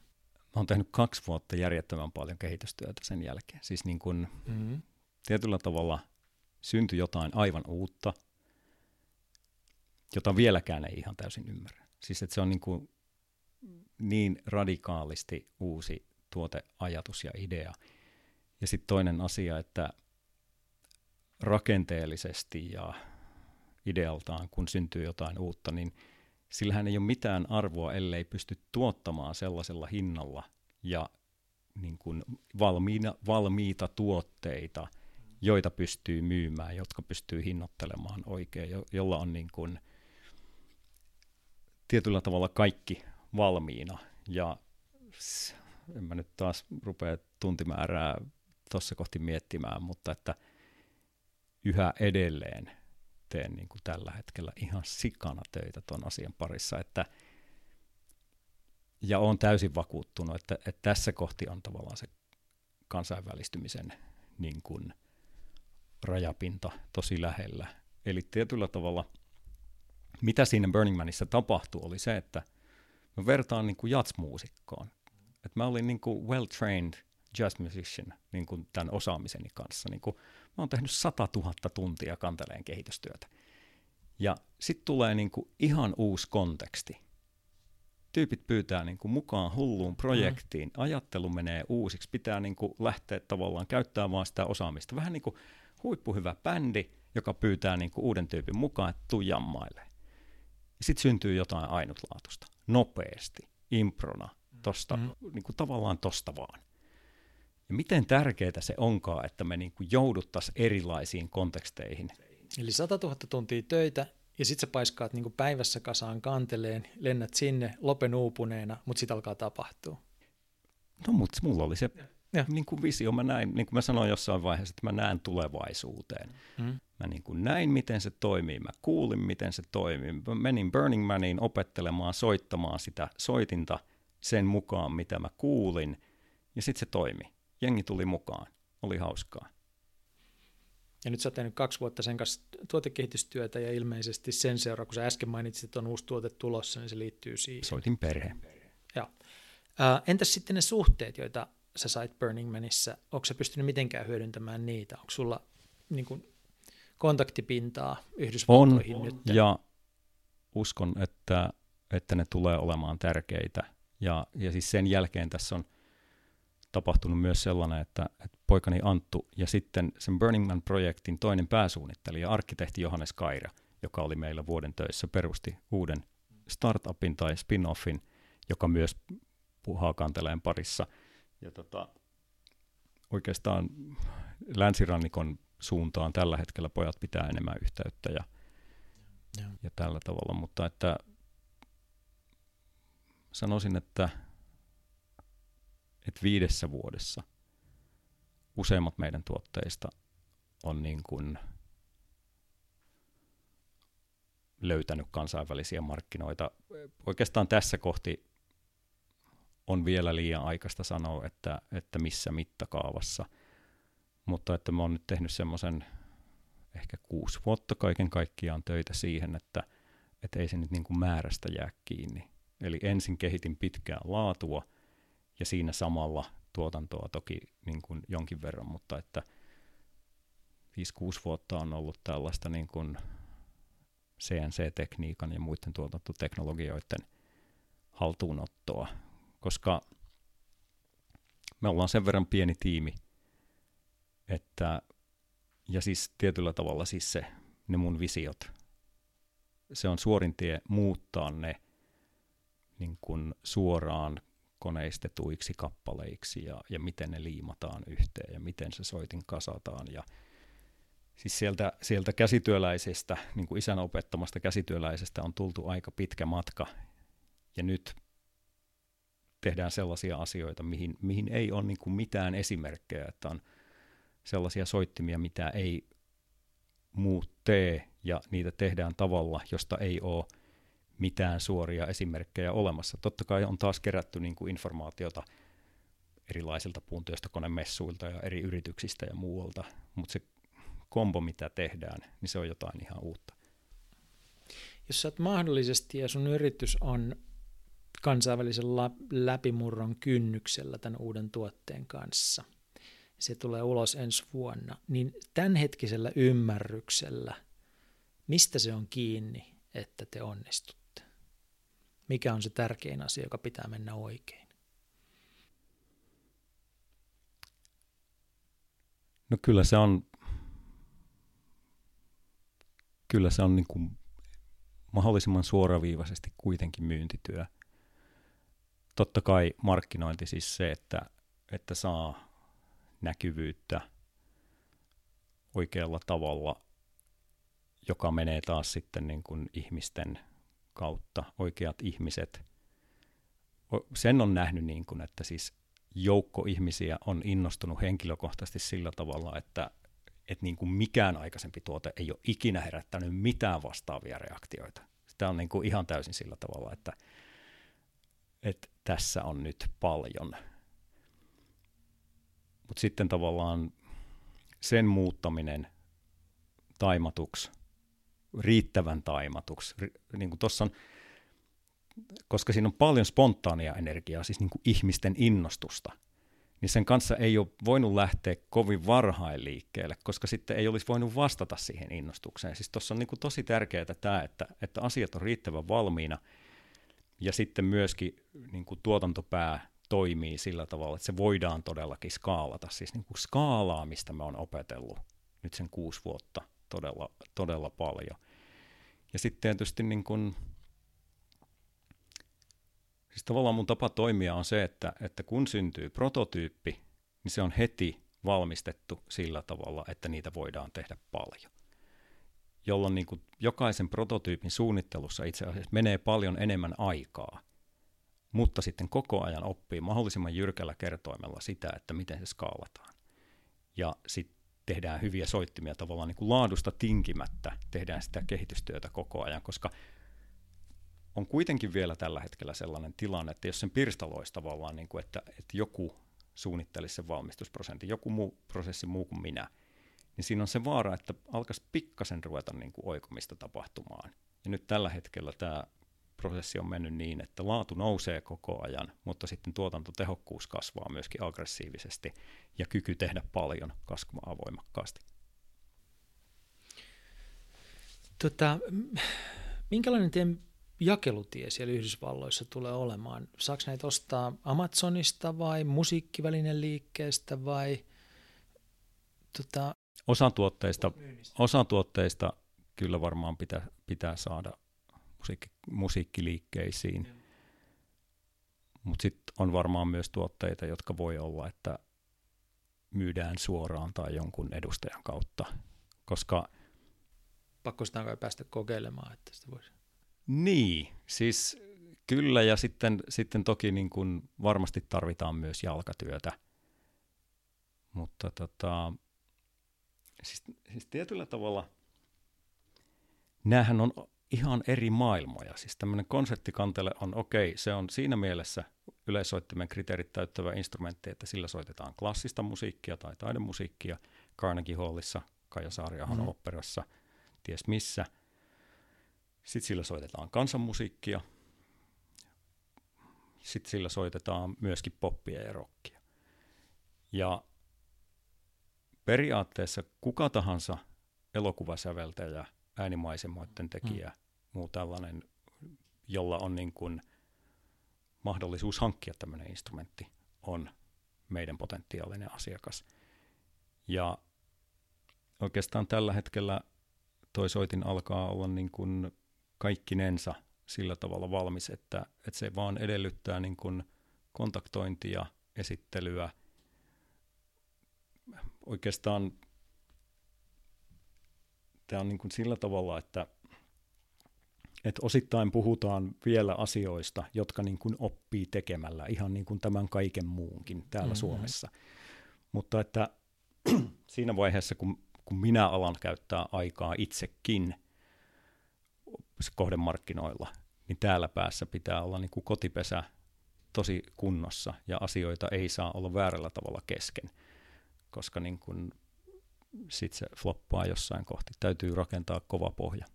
Mä oon tehnyt kaksi vuotta järjettömän paljon kehitystyötä sen jälkeen. Siis niin kuin, mm-hmm. tietyllä tavalla syntyi jotain aivan uutta, jota vieläkään ei ihan täysin ymmärrä. Siis että se on niin, kuin niin radikaalisti uusi tuoteajatus ja idea. Ja sitten toinen asia, että rakenteellisesti ja idealtaan, kun syntyy jotain uutta, niin sillähän ei ole mitään arvoa, ellei pysty tuottamaan sellaisella hinnalla ja niin kuin valmiina, valmiita tuotteita, joita pystyy myymään, jotka pystyy hinnoittelemaan oikein, jo, jolla on niin kuin tietyllä tavalla kaikki valmiina. Ja en mä nyt taas rupea tuntimäärää tuossa kohti miettimään, mutta että yhä edelleen teen niin kuin tällä hetkellä ihan sikana töitä tuon asian parissa, että ja olen täysin vakuuttunut, että, että tässä kohti on tavallaan se kansainvälistymisen niin kuin rajapinta tosi lähellä. Eli tietyllä tavalla, mitä siinä Burning Manissa tapahtui, oli se, että mä vertaan niin kuin jatsmuusikkoon. Että mä olin niin kuin well-trained jazz musician niin kuin tämän osaamiseni kanssa. Niin kuin, mä oon tehnyt 100 000 tuntia kanteleen kehitystyötä. Ja sitten tulee niin kuin ihan uusi konteksti. Tyypit pyytää niin kuin mukaan hulluun projektiin, mm. ajattelu menee uusiksi, pitää niin kuin lähteä tavallaan käyttämään vaan sitä osaamista. Vähän niin kuin huippuhyvä bändi, joka pyytää niin kuin uuden tyypin mukaan, että tuu jammaille. Sitten syntyy jotain ainutlaatusta, nopeasti, improna, tosta, mm. niin kuin tavallaan tosta vaan. Ja miten tärkeää se onkaan, että me niin kuin jouduttaisiin erilaisiin konteksteihin. Eli 100 000 tuntia töitä ja sitten sä paiskaat niin päivässä kasaan kanteleen, lennät sinne lopen uupuneena, mutta sitten alkaa tapahtua. No mutta mulla oli se ja. Niin kuin visio, mä näin, niin kuin mä sanoin jossain vaiheessa, että mä näen tulevaisuuteen. Mm. Mä niin kuin näin, miten se toimii, mä kuulin, miten se toimii. Mä menin Burning Maniin opettelemaan, soittamaan sitä soitinta sen mukaan, mitä mä kuulin, ja sitten se toimi jengi tuli mukaan. Oli hauskaa. Ja nyt sä oot tehnyt kaksi vuotta sen kanssa tuotekehitystyötä ja ilmeisesti sen seuraa, kun sä äsken mainitsit, että on uusi tuote tulossa, niin se liittyy siihen. Soitin perhe. Ja. Äh, entäs sitten ne suhteet, joita sä sait Burning Manissa? Onko sä pystynyt mitenkään hyödyntämään niitä? Onko sulla niin kuin, kontaktipintaa Yhdysvaltoihin on, nyt? ja uskon, että, että ne tulee olemaan tärkeitä. Ja, ja siis sen jälkeen tässä on – tapahtunut myös sellainen, että, että poikani Anttu ja sitten sen Burning Man-projektin toinen pääsuunnittelija, arkkitehti Johannes Kaira, joka oli meillä vuoden töissä, perusti uuden startupin tai spin-offin, joka myös puhaa kanteleen parissa. Ja tota, oikeastaan länsirannikon suuntaan tällä hetkellä pojat pitää enemmän yhteyttä ja, ja. ja tällä tavalla, mutta että sanoisin, että että viidessä vuodessa useimmat meidän tuotteista on niin kuin löytänyt kansainvälisiä markkinoita. Oikeastaan tässä kohti on vielä liian aikaista sanoa, että, että missä mittakaavassa, mutta että mä oon nyt tehnyt semmoisen ehkä kuusi vuotta kaiken kaikkiaan töitä siihen, että, että ei se nyt niin kuin määrästä jää kiinni. Eli ensin kehitin pitkään laatua – ja siinä samalla tuotantoa toki niin kuin jonkin verran, mutta että 5-6 vuotta on ollut tällaista niin kuin CNC-tekniikan ja muiden tuotantoteknologioiden haltuunottoa, koska me ollaan sen verran pieni tiimi, että ja siis tietyllä tavalla siis se, ne mun visiot, se on suorin tie muuttaa ne niin kuin suoraan koneistetuiksi kappaleiksi ja, ja miten ne liimataan yhteen ja miten se soitin kasataan. Ja siis sieltä, sieltä käsityöläisestä, niin kuin isän opettamasta käsityöläisestä on tultu aika pitkä matka ja nyt tehdään sellaisia asioita, mihin, mihin ei ole niin kuin mitään esimerkkejä, että on sellaisia soittimia, mitä ei muut tee ja niitä tehdään tavalla, josta ei ole mitään suoria esimerkkejä olemassa. Totta kai on taas kerätty niin kuin informaatiota erilaisilta puuntyöstökonemessuilta ja eri yrityksistä ja muualta, mutta se kombo, mitä tehdään, niin se on jotain ihan uutta. Jos sä oot mahdollisesti ja sun yritys on kansainvälisen läpimurron kynnyksellä tämän uuden tuotteen kanssa, se tulee ulos ensi vuonna, niin tämänhetkisellä ymmärryksellä, mistä se on kiinni, että te onnistutte? Mikä on se tärkein asia, joka pitää mennä oikein? No kyllä se on, kyllä se on niin kuin mahdollisimman suoraviivaisesti kuitenkin myyntityö. Totta kai markkinointi siis se, että, että saa näkyvyyttä oikealla tavalla, joka menee taas sitten niin kuin ihmisten kautta oikeat ihmiset. Sen on nähnyt niin kuin, että siis joukko ihmisiä on innostunut henkilökohtaisesti sillä tavalla, että, että niin kuin mikään aikaisempi tuote ei ole ikinä herättänyt mitään vastaavia reaktioita. Sitä on niin kuin ihan täysin sillä tavalla, että, että tässä on nyt paljon. Mutta sitten tavallaan sen muuttaminen taimatuksi riittävän taimatuksi. Niin kuin tossa on, koska siinä on paljon spontaania energiaa, siis niin kuin ihmisten innostusta, niin sen kanssa ei ole voinut lähteä kovin varhain liikkeelle, koska sitten ei olisi voinut vastata siihen innostukseen. Siis tuossa on niin kuin tosi tärkeää tämä, että, että asiat on riittävän valmiina, ja sitten myöskin niin kuin tuotantopää toimii sillä tavalla, että se voidaan todellakin skaalata. Siis niin kuin skaalaamista me on opetellut nyt sen kuusi vuotta todella, todella paljon. Ja sitten tietysti niin kun, siis tavallaan mun tapa toimia on se, että, että kun syntyy prototyyppi, niin se on heti valmistettu sillä tavalla, että niitä voidaan tehdä paljon. Jolloin niin kuin jokaisen prototyypin suunnittelussa itse asiassa menee paljon enemmän aikaa, mutta sitten koko ajan oppii mahdollisimman jyrkällä kertoimella sitä, että miten se skaalataan. Ja sitten tehdään hyviä soittimia tavallaan niin kuin laadusta tinkimättä, tehdään sitä kehitystyötä koko ajan, koska on kuitenkin vielä tällä hetkellä sellainen tilanne, että jos sen pirstaloisi tavallaan, niin kuin, että, että joku suunnittelisi sen valmistusprosentin, joku muu prosessi muu kuin minä, niin siinä on se vaara, että alkaisi pikkasen ruveta niin kuin oikomista tapahtumaan. Ja nyt tällä hetkellä tämä prosessi on mennyt niin, että laatu nousee koko ajan, mutta sitten tuotantotehokkuus kasvaa myöskin aggressiivisesti ja kyky tehdä paljon kasvaa voimakkaasti. Tota, minkälainen teidän jakelutie siellä Yhdysvalloissa tulee olemaan? Saako näitä ostaa Amazonista vai musiikkivälineliikkeestä vai tota... osa, tuotteista, osa tuotteista kyllä varmaan pitää, pitää saada musiikki, musiikkiliikkeisiin. Mutta sitten on varmaan myös tuotteita, jotka voi olla, että myydään suoraan tai jonkun edustajan kautta, koska... Pakko sitä kai päästä kokeilemaan, että sitä voisi... Niin, siis kyllä ja sitten, sitten toki niin kun varmasti tarvitaan myös jalkatyötä, mutta tota, siis, siis tietyllä tavalla näähän on ihan eri maailmoja. Siis tämmöinen konserttikantele on okei, okay, se on siinä mielessä yleissoittimen kriteerit täyttävä instrumentti, että sillä soitetaan klassista musiikkia tai taidemusiikkia Carnegie Hallissa, Kaija Saariahon mm. operassa, ties missä. Sitten sillä soitetaan kansanmusiikkia. Sitten sillä soitetaan myöskin poppia ja rockia. Ja periaatteessa kuka tahansa elokuvasäveltäjä – äänimaisemoiden tekijä, mm. muu tällainen, jolla on niin kuin mahdollisuus hankkia tämmöinen instrumentti, on meidän potentiaalinen asiakas. Ja oikeastaan tällä hetkellä toi soitin alkaa olla niin kuin kaikkinensa sillä tavalla valmis, että, että se vaan edellyttää niin kuin kontaktointia, esittelyä. Oikeastaan tämä on niin kuin sillä tavalla, että, että osittain puhutaan vielä asioista, jotka niin kuin oppii tekemällä, ihan niin kuin tämän kaiken muunkin täällä mm-hmm. Suomessa. Mutta että <clears throat> siinä vaiheessa, kun, kun minä alan käyttää aikaa itsekin kohdemarkkinoilla, niin täällä päässä pitää olla niin kuin kotipesä tosi kunnossa ja asioita ei saa olla väärällä tavalla kesken, koska niin kuin sit se floppaa jossain kohti. Täytyy rakentaa kova pohja.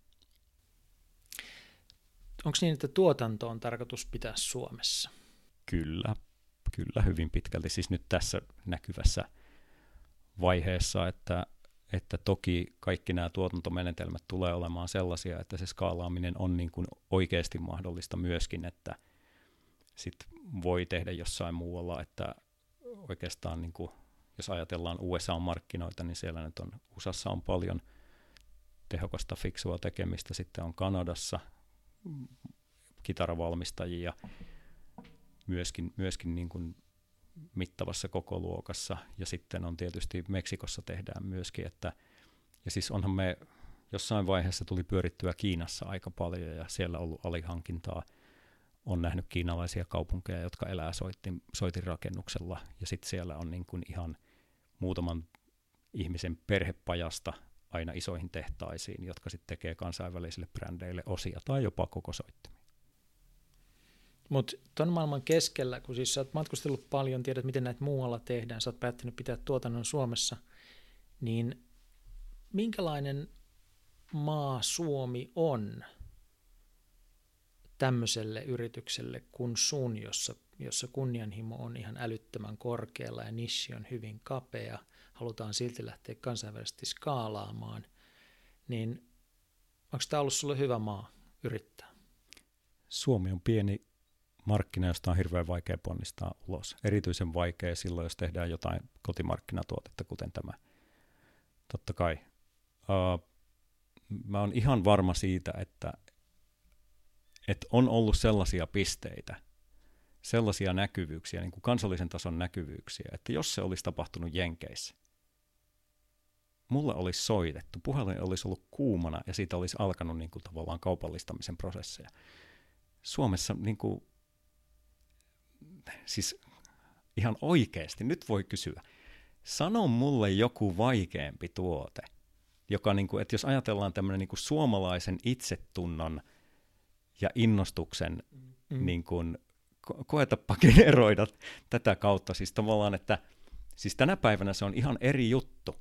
Onko niin, että tuotanto on tarkoitus pitää Suomessa? Kyllä, kyllä hyvin pitkälti. Siis nyt tässä näkyvässä vaiheessa, että, että toki kaikki nämä tuotantomenetelmät tulee olemaan sellaisia, että se skaalaaminen on niin kuin oikeasti mahdollista myöskin, että sit voi tehdä jossain muualla, että oikeastaan niin kuin, jos ajatellaan USA-markkinoita, niin siellä nyt on, USAssa on paljon tehokasta, fiksua tekemistä, sitten on Kanadassa kitaravalmistajia, myöskin, myöskin niin kuin mittavassa kokoluokassa, ja sitten on tietysti Meksikossa tehdään myöskin, että, ja siis onhan me jossain vaiheessa tuli pyörittyä Kiinassa aika paljon, ja siellä ollut alihankintaa, on nähnyt kiinalaisia kaupunkeja, jotka elää soitin, soitin rakennuksella, ja sitten siellä on niin kuin ihan muutaman ihmisen perhepajasta aina isoihin tehtaisiin, jotka sitten tekee kansainvälisille brändeille osia tai jopa koko soittimia. Mutta ton maailman keskellä, kun siis sä oot matkustellut paljon, tiedät miten näitä muualla tehdään, sä oot päättänyt pitää tuotannon Suomessa, niin minkälainen maa Suomi on tämmöiselle yritykselle kuin sun, jossa, jossa kunnianhimo on ihan älyttömän korkealla ja nishi on hyvin kapea, halutaan silti lähteä kansainvälisesti skaalaamaan, niin onko tämä ollut sulle hyvä maa yrittää? Suomi on pieni markkina, josta on hirveän vaikea ponnistaa ulos. Erityisen vaikea silloin, jos tehdään jotain kotimarkkinatuotetta, kuten tämä. Totta kai. Uh, mä oon ihan varma siitä, että, että on ollut sellaisia pisteitä, sellaisia näkyvyyksiä, niin kuin kansallisen tason näkyvyyksiä, että jos se olisi tapahtunut Jenkeissä, mulle olisi soitettu, puhelin olisi ollut kuumana ja siitä olisi alkanut niin kuin tavallaan kaupallistamisen prosesseja. Suomessa niin kuin, siis ihan oikeasti, nyt voi kysyä, sano mulle joku vaikeampi tuote, joka, niin kuin, että jos ajatellaan tämmöinen niin kuin suomalaisen itsetunnon ja innostuksen, mm. niin kuin, ko- koetapa generoida tätä kautta, siis tavallaan, että siis tänä päivänä se on ihan eri juttu.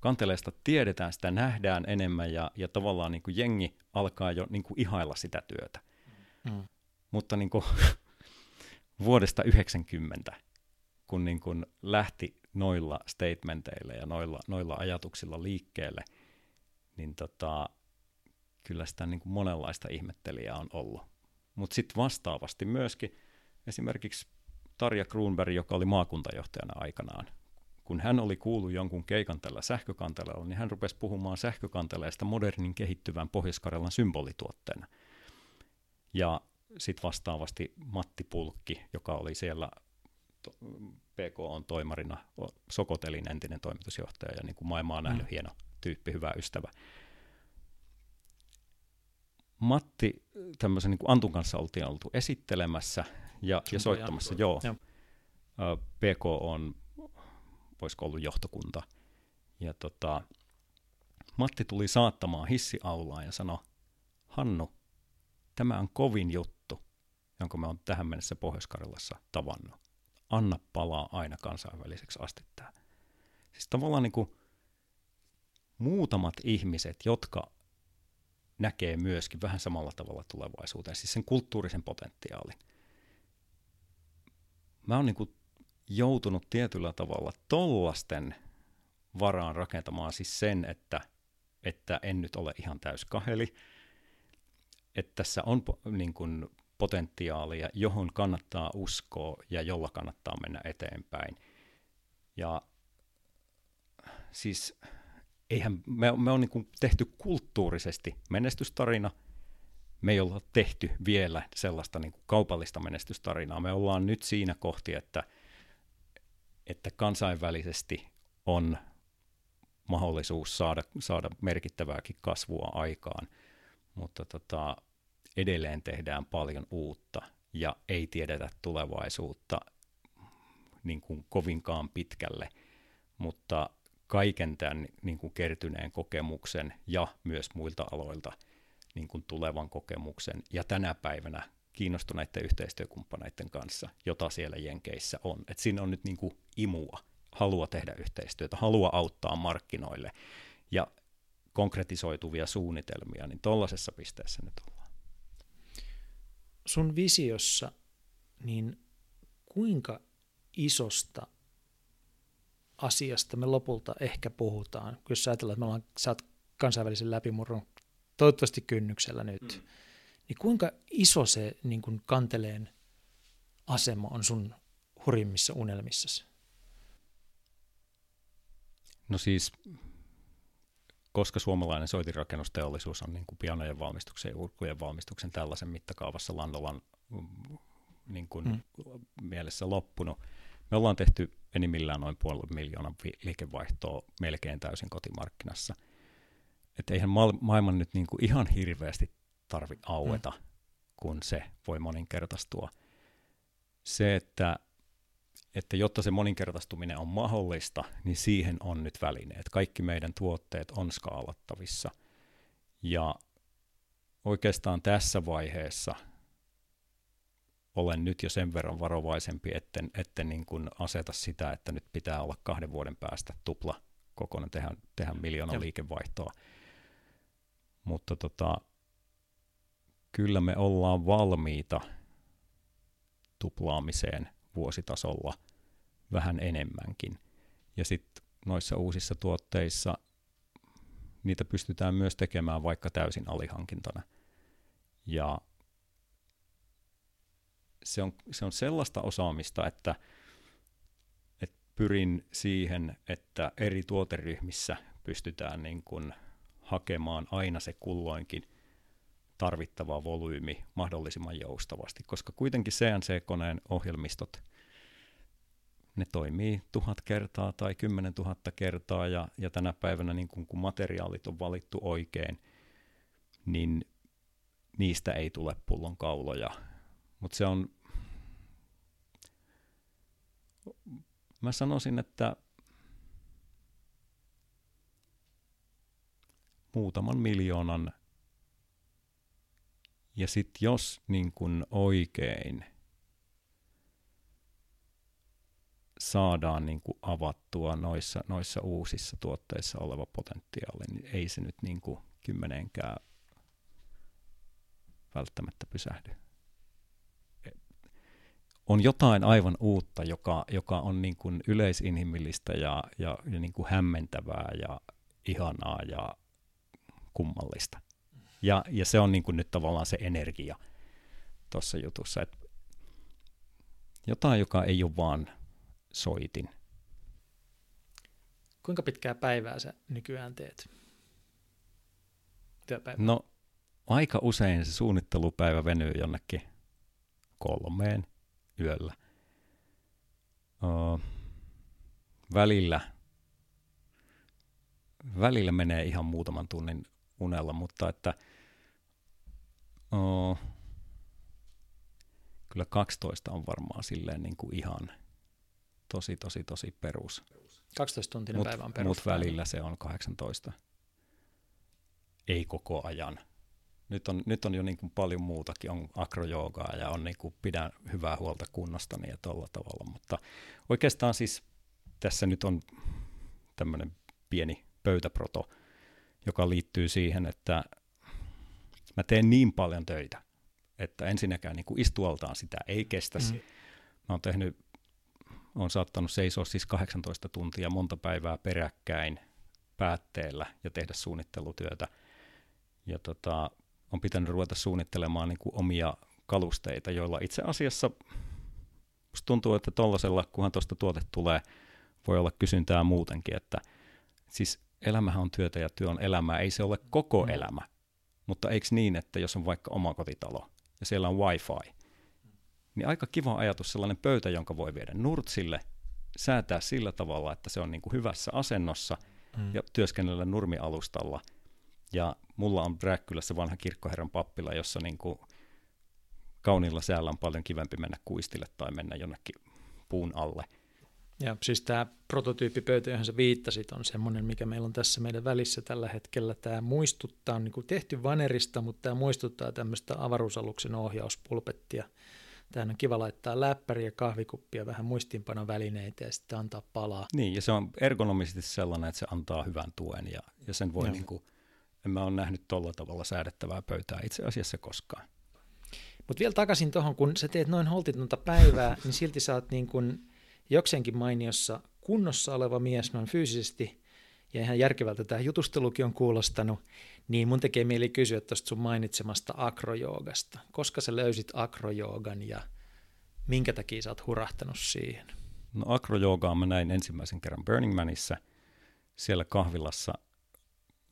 Kanteleesta tiedetään, sitä nähdään enemmän ja, ja tavallaan niin kuin jengi alkaa jo niin kuin ihailla sitä työtä. Mm. Mutta niin kuin, <laughs> vuodesta 90, kun niin kuin lähti noilla statementeilla ja noilla, noilla ajatuksilla liikkeelle, niin tota, kyllä sitä niin kuin monenlaista ihmettelijää on ollut. Mutta sitten vastaavasti myöskin esimerkiksi Tarja Grunberg, joka oli maakuntajohtajana aikanaan, kun hän oli kuullut jonkun keikan tällä sähkökanteleella, niin hän rupesi puhumaan sähkökanteleesta modernin kehittyvän pohjois symbolituotteena. Ja sitten vastaavasti Matti Pulkki, joka oli siellä PK on toimarina, Sokotelin entinen toimitusjohtaja ja niin kuin maailmaa nähnyt mm. hieno tyyppi, hyvä ystävä. Matti, tämmöisen niin kuin Antun kanssa oltiin oltu esittelemässä ja, ja soittamassa, joo. joo. PK on, voisiko ollut johtokunta. Ja tota, Matti tuli saattamaan hissiaulaan ja sanoi, Hannu, tämä on kovin juttu, jonka me on tähän mennessä Pohjois-Karjalassa tavannut. Anna palaa aina kansainväliseksi asti tämä. Siis tavallaan niin kuin muutamat ihmiset, jotka näkee myöskin vähän samalla tavalla tulevaisuuteen, siis sen kulttuurisen potentiaalin. Mä oon niin joutunut tietyllä tavalla tollasten varaan rakentamaan siis sen, että, että en nyt ole ihan täys kaheli, että tässä on niin kuin potentiaalia, johon kannattaa uskoa ja jolla kannattaa mennä eteenpäin. Ja siis eihän me, me on niin tehty kulttuurisesti menestystarina, me ei olla tehty vielä sellaista niin kuin kaupallista menestystarinaa. Me ollaan nyt siinä kohti, että, että kansainvälisesti on mahdollisuus saada, saada merkittävääkin kasvua aikaan, mutta tota, edelleen tehdään paljon uutta ja ei tiedetä tulevaisuutta niin kuin kovinkaan pitkälle, mutta kaiken tämän niin kuin kertyneen kokemuksen ja myös muilta aloilta niin kuin tulevan kokemuksen ja tänä päivänä kiinnostuneiden yhteistyökumppaneiden kanssa, jota siellä Jenkeissä on. Et siinä on nyt niin kuin imua, halua tehdä yhteistyötä, halua auttaa markkinoille ja konkretisoituvia suunnitelmia, niin tuollaisessa pisteessä nyt ollaan. Sun visiossa, niin kuinka isosta asiasta me lopulta ehkä puhutaan, jos ajatellaan, että me ollaan, sä oot kansainvälisen läpimurron toivottavasti kynnyksellä nyt, mm. niin kuinka iso se niin kuin kanteleen asema on sun hurjimmissa unelmissasi? No siis, koska suomalainen soitinrakennusteollisuus on niin kuin pianojen valmistuksen ja urkkujen valmistuksen tällaisen mittakaavassa Landolan mm, niin kuin mm. mielessä loppunut, me ollaan tehty enimmillään noin puolen miljoonan liikevaihtoa melkein täysin kotimarkkinassa. Että eihän maailman nyt niin kuin ihan hirveästi tarvi aueta, mm. kun se voi moninkertaistua. Se, että, että jotta se moninkertaistuminen on mahdollista, niin siihen on nyt välineet. Kaikki meidän tuotteet on skaalattavissa. Ja oikeastaan tässä vaiheessa – olen nyt jo sen verran varovaisempi, etten, etten niin kuin aseta sitä, että nyt pitää olla kahden vuoden päästä tupla kokonaan tehdä, tehdä miljoona ja. liikevaihtoa. Mutta tota, kyllä me ollaan valmiita tuplaamiseen vuositasolla vähän enemmänkin. Ja sitten noissa uusissa tuotteissa niitä pystytään myös tekemään vaikka täysin alihankintana. Ja se on, se on sellaista osaamista, että, että pyrin siihen, että eri tuoteryhmissä pystytään niin kuin hakemaan aina se kulloinkin tarvittava volyymi mahdollisimman joustavasti, koska kuitenkin CNC-koneen ohjelmistot, ne toimii tuhat kertaa tai kymmenen tuhatta kertaa, ja, ja tänä päivänä niin kun, kun materiaalit on valittu oikein, niin niistä ei tule pullonkauloja mutta se on, mä sanoisin, että muutaman miljoonan ja sitten jos niin kun oikein saadaan niin kuin avattua noissa, noissa uusissa tuotteissa oleva potentiaali, niin ei se nyt niin kymmenenkään välttämättä pysähdy on jotain aivan uutta, joka, joka on niin kuin yleisinhimillistä ja, ja, ja niin kuin hämmentävää ja ihanaa ja kummallista. Ja, ja se on niin kuin nyt tavallaan se energia tuossa jutussa, että jotain, joka ei ole vaan soitin. Kuinka pitkää päivää sä nykyään teet? Työpäivä. No aika usein se suunnittelupäivä venyy jonnekin kolmeen, yöllä. Uh, välillä, välillä menee ihan muutaman tunnin unella, mutta että uh, kyllä 12 on varmaan silleen niin kuin ihan tosi, tosi, tosi perus. 12 tuntinen mut, päivä on perus. Mutta välillä se on 18. Ei koko ajan nyt on, nyt on jo niin kuin paljon muutakin, on akrojoogaa ja on niin kuin pidän hyvää huolta kunnostani ja tuolla tavalla, mutta oikeastaan siis tässä nyt on tämmöinen pieni pöytäproto, joka liittyy siihen, että mä teen niin paljon töitä, että ensinnäkään niin kuin istualtaan sitä ei kestäisi. Mm. Mä oon tehnyt, on saattanut seisoa siis 18 tuntia monta päivää peräkkäin päätteellä ja tehdä suunnittelutyötä. Ja tota, on pitänyt ruveta suunnittelemaan niin kuin omia kalusteita, joilla itse asiassa tuntuu, että tuollaisella, kunhan tuosta tuote tulee, voi olla kysyntää muutenkin, että siis elämähän on työtä ja työ on elämää, ei se ole koko mm. elämä. Mutta eikö niin, että jos on vaikka omakotitalo ja siellä on wifi, niin aika kiva ajatus sellainen pöytä, jonka voi viedä nurtsille, säätää sillä tavalla, että se on niin kuin hyvässä asennossa mm. ja työskennellä nurmialustalla. Ja mulla on Bräkkylässä vanha kirkkoherran pappila, jossa niin kuin kauniilla säällä on paljon kivempi mennä kuistille tai mennä jonnekin puun alle. Ja siis tämä prototyyppipöytä, johon sä viittasit, on semmoinen, mikä meillä on tässä meidän välissä tällä hetkellä. Tämä muistuttaa, on niin kuin tehty vanerista, mutta tämä muistuttaa tämmöistä avaruusaluksen ohjauspulpettia. Tähän on kiva laittaa läppäri ja kahvikuppia, vähän muistiinpanovälineitä ja sitten antaa palaa. Niin, ja se on ergonomisesti sellainen, että se antaa hyvän tuen ja, ja sen voi, niin kuin, en mä ole nähnyt tuolla tavalla säädettävää pöytää itse asiassa koskaan. Mutta vielä takaisin tuohon, kun sä teet noin holtitonta päivää, niin silti sä oot niin kuin jokseenkin mainiossa kunnossa oleva mies noin fyysisesti, ja ihan järkevältä tämä jutustelukin on kuulostanut, niin mun tekee mieli kysyä tuosta sun mainitsemasta akrojoogasta. Koska sä löysit akrojoogan ja minkä takia sä oot hurahtanut siihen? No akrojoogaa mä näin ensimmäisen kerran Burning Manissa. Siellä kahvilassa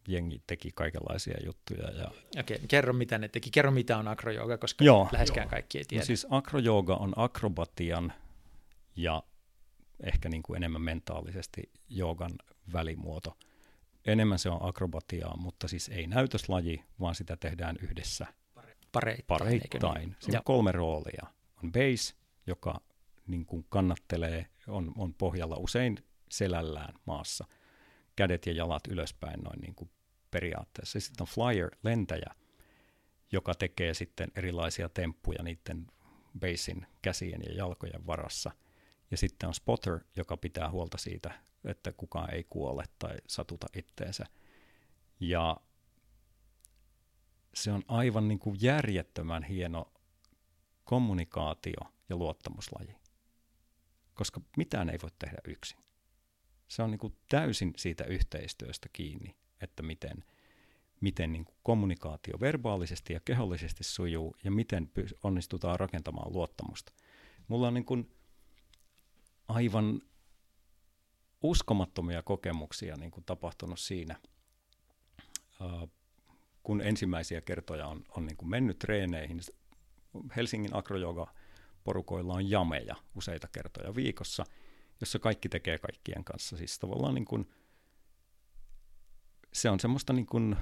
jengi teki kaikenlaisia juttuja. Ja... Okei, okay, kerro mitä ne teki. Kerro mitä on akrojooga, koska Joo. läheskään Joo. kaikki ei tiedä. No siis akrojooga on akrobatian ja ehkä niin kuin enemmän mentaalisesti joogan välimuoto. Enemmän se on akrobatiaa, mutta siis ei näytöslaji, vaan sitä tehdään yhdessä pareittain. pareittain. Niin? Siinä on kolme roolia. On base, joka niin kuin kannattelee, on, on pohjalla usein selällään maassa. Kädet ja jalat ylöspäin noin niin kuin periaatteessa. Sitten on flyer, lentäjä, joka tekee sitten erilaisia temppuja niiden basin käsien ja jalkojen varassa – ja sitten on spotter, joka pitää huolta siitä, että kukaan ei kuole tai satuta itteensä. Ja se on aivan niin kuin järjettömän hieno kommunikaatio ja luottamuslaji, koska mitään ei voi tehdä yksin. Se on niin kuin täysin siitä yhteistyöstä kiinni, että miten, miten niin kuin kommunikaatio verbaalisesti ja kehollisesti sujuu ja miten onnistutaan rakentamaan luottamusta. Mulla on niin kuin aivan uskomattomia kokemuksia niin kuin tapahtunut siinä, kun ensimmäisiä kertoja on, on niin kuin mennyt treeneihin. Helsingin akrojoga porukoilla on jameja useita kertoja viikossa, jossa kaikki tekee kaikkien kanssa. Siis tavallaan niin kuin, se on semmoista niin kuin,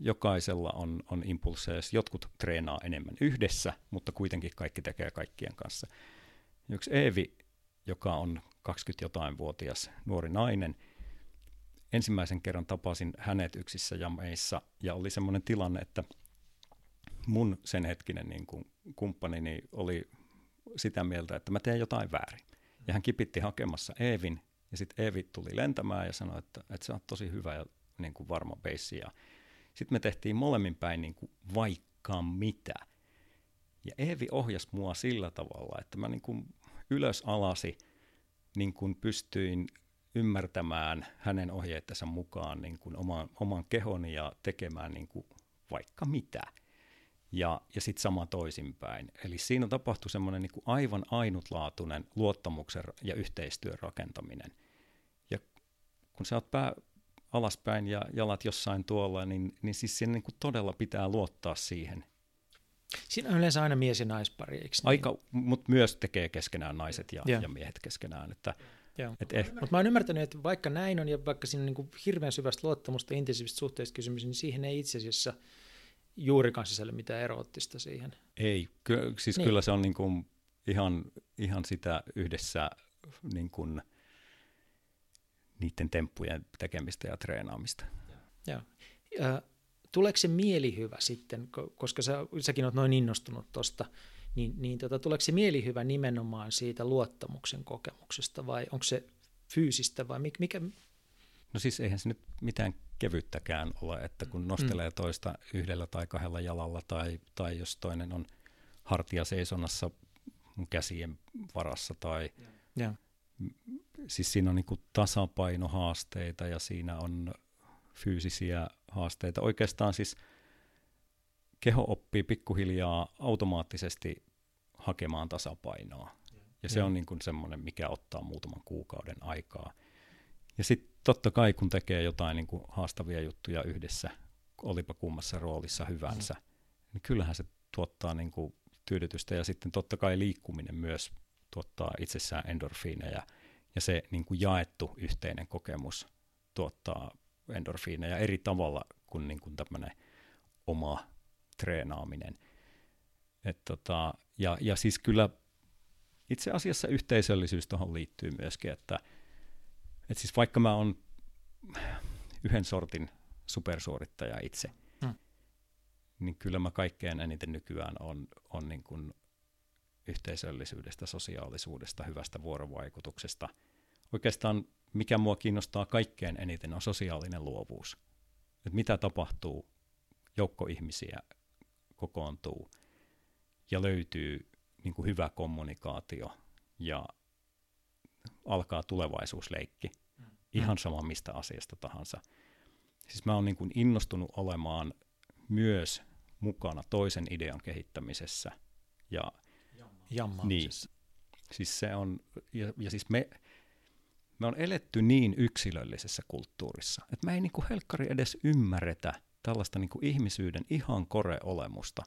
jokaisella on, on impulseja, jotkut treenaa enemmän yhdessä, mutta kuitenkin kaikki tekee kaikkien kanssa. Yksi Eevi joka on 20-jotain-vuotias nuori nainen. Ensimmäisen kerran tapasin hänet yksissä jameissa ja oli semmoinen tilanne, että mun sen hetkinen niin kuin kumppanini oli sitä mieltä, että mä teen jotain väärin. Ja hän kipitti hakemassa Eevin ja sitten Eevi tuli lentämään ja sanoi, että, että se on tosi hyvä ja niin kuin varma beissi. Sitten me tehtiin molemmin päin niin kuin vaikka mitä. Ja Eevi ohjasi mua sillä tavalla, että mä niin kuin ylös alasi, niin kuin pystyin ymmärtämään hänen ohjeittensa mukaan niin kuin oman, oman kehoni ja tekemään niin kuin vaikka mitä. Ja, ja sitten sama toisinpäin. Eli siinä tapahtui semmoinen niin aivan ainutlaatuinen luottamuksen ja yhteistyön rakentaminen. Ja kun sä oot pää alaspäin ja jalat jossain tuolla, niin, niin siis siinä niin kuin todella pitää luottaa siihen, Siinä on yleensä aina mies- ja naispari, eikö niin? Aika, mutta myös tekee keskenään naiset ja, ja. ja miehet keskenään. Että, et eh... Mutta mä oon ymmärtänyt, että vaikka näin on ja vaikka siinä on niin hirveän syvästä luottamusta intensiivistä suhteista kysymys, niin siihen ei itse asiassa juurikaan sisällä mitään eroottista siihen. Ei, ky- siis niin. kyllä se on niin kuin ihan, ihan sitä yhdessä niin kuin niiden temppujen tekemistä ja treenaamista. Joo tuleeko se mielihyvä sitten, koska sä, säkin olet noin innostunut tuosta, niin, niin tota, tuleeko se mielihyvä nimenomaan siitä luottamuksen kokemuksesta vai onko se fyysistä vai mikä? No siis eihän se nyt mitään kevyttäkään ole, että kun nostelee mm. toista yhdellä tai kahdella jalalla tai, tai jos toinen on hartia seisonnassa mun käsien varassa tai ja. Siis siinä on niin tasapainohaasteita ja siinä on fyysisiä haasteita. Oikeastaan siis keho oppii pikkuhiljaa automaattisesti hakemaan tasapainoa. Ja se on niin kuin semmoinen, mikä ottaa muutaman kuukauden aikaa. Ja sitten totta kai, kun tekee jotain niin kuin haastavia juttuja yhdessä, olipa kummassa roolissa hyvänsä, mm. niin kyllähän se tuottaa niin kuin tyydytystä. Ja sitten totta kai liikkuminen myös tuottaa itsessään endorfiineja. Ja se niin kuin jaettu yhteinen kokemus tuottaa endorfiineja eri tavalla kuin, niin kuin tämmöinen oma treenaaminen. Et tota, ja, ja siis kyllä itse asiassa yhteisöllisyys tuohon liittyy myöskin, että et siis vaikka mä oon yhden sortin supersuorittaja itse, hmm. niin kyllä mä kaikkein eniten nykyään on, on niin kuin yhteisöllisyydestä, sosiaalisuudesta, hyvästä vuorovaikutuksesta. Oikeastaan mikä mua kiinnostaa kaikkein eniten on sosiaalinen luovuus. Et mitä tapahtuu, joukko ihmisiä kokoontuu ja löytyy niin kuin hyvä kommunikaatio ja alkaa tulevaisuusleikki. Mm. Ihan sama mistä asiasta tahansa. Siis mä oon niin kuin innostunut olemaan myös mukana toisen idean kehittämisessä ja Niin, siis se on, ja, ja siis me, me on eletty niin yksilöllisessä kulttuurissa, että me ei niin kuin helkkari edes ymmärretä tällaista niin kuin ihmisyyden ihan kore-olemusta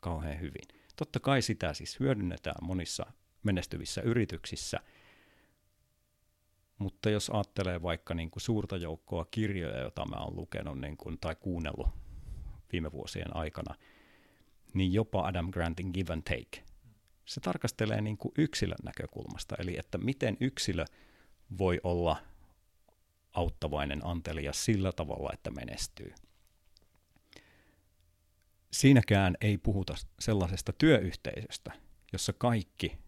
kauhean hyvin. Totta kai sitä siis hyödynnetään monissa menestyvissä yrityksissä, mutta jos ajattelee vaikka niin kuin suurta joukkoa kirjoja, joita mä oon lukenut niin kuin, tai kuunnellut viime vuosien aikana, niin jopa Adam Grantin Give and Take. Se tarkastelee niin kuin yksilön näkökulmasta, eli että miten yksilö voi olla auttavainen antelija sillä tavalla, että menestyy siinäkään ei puhuta sellaisesta työyhteisöstä, jossa kaikki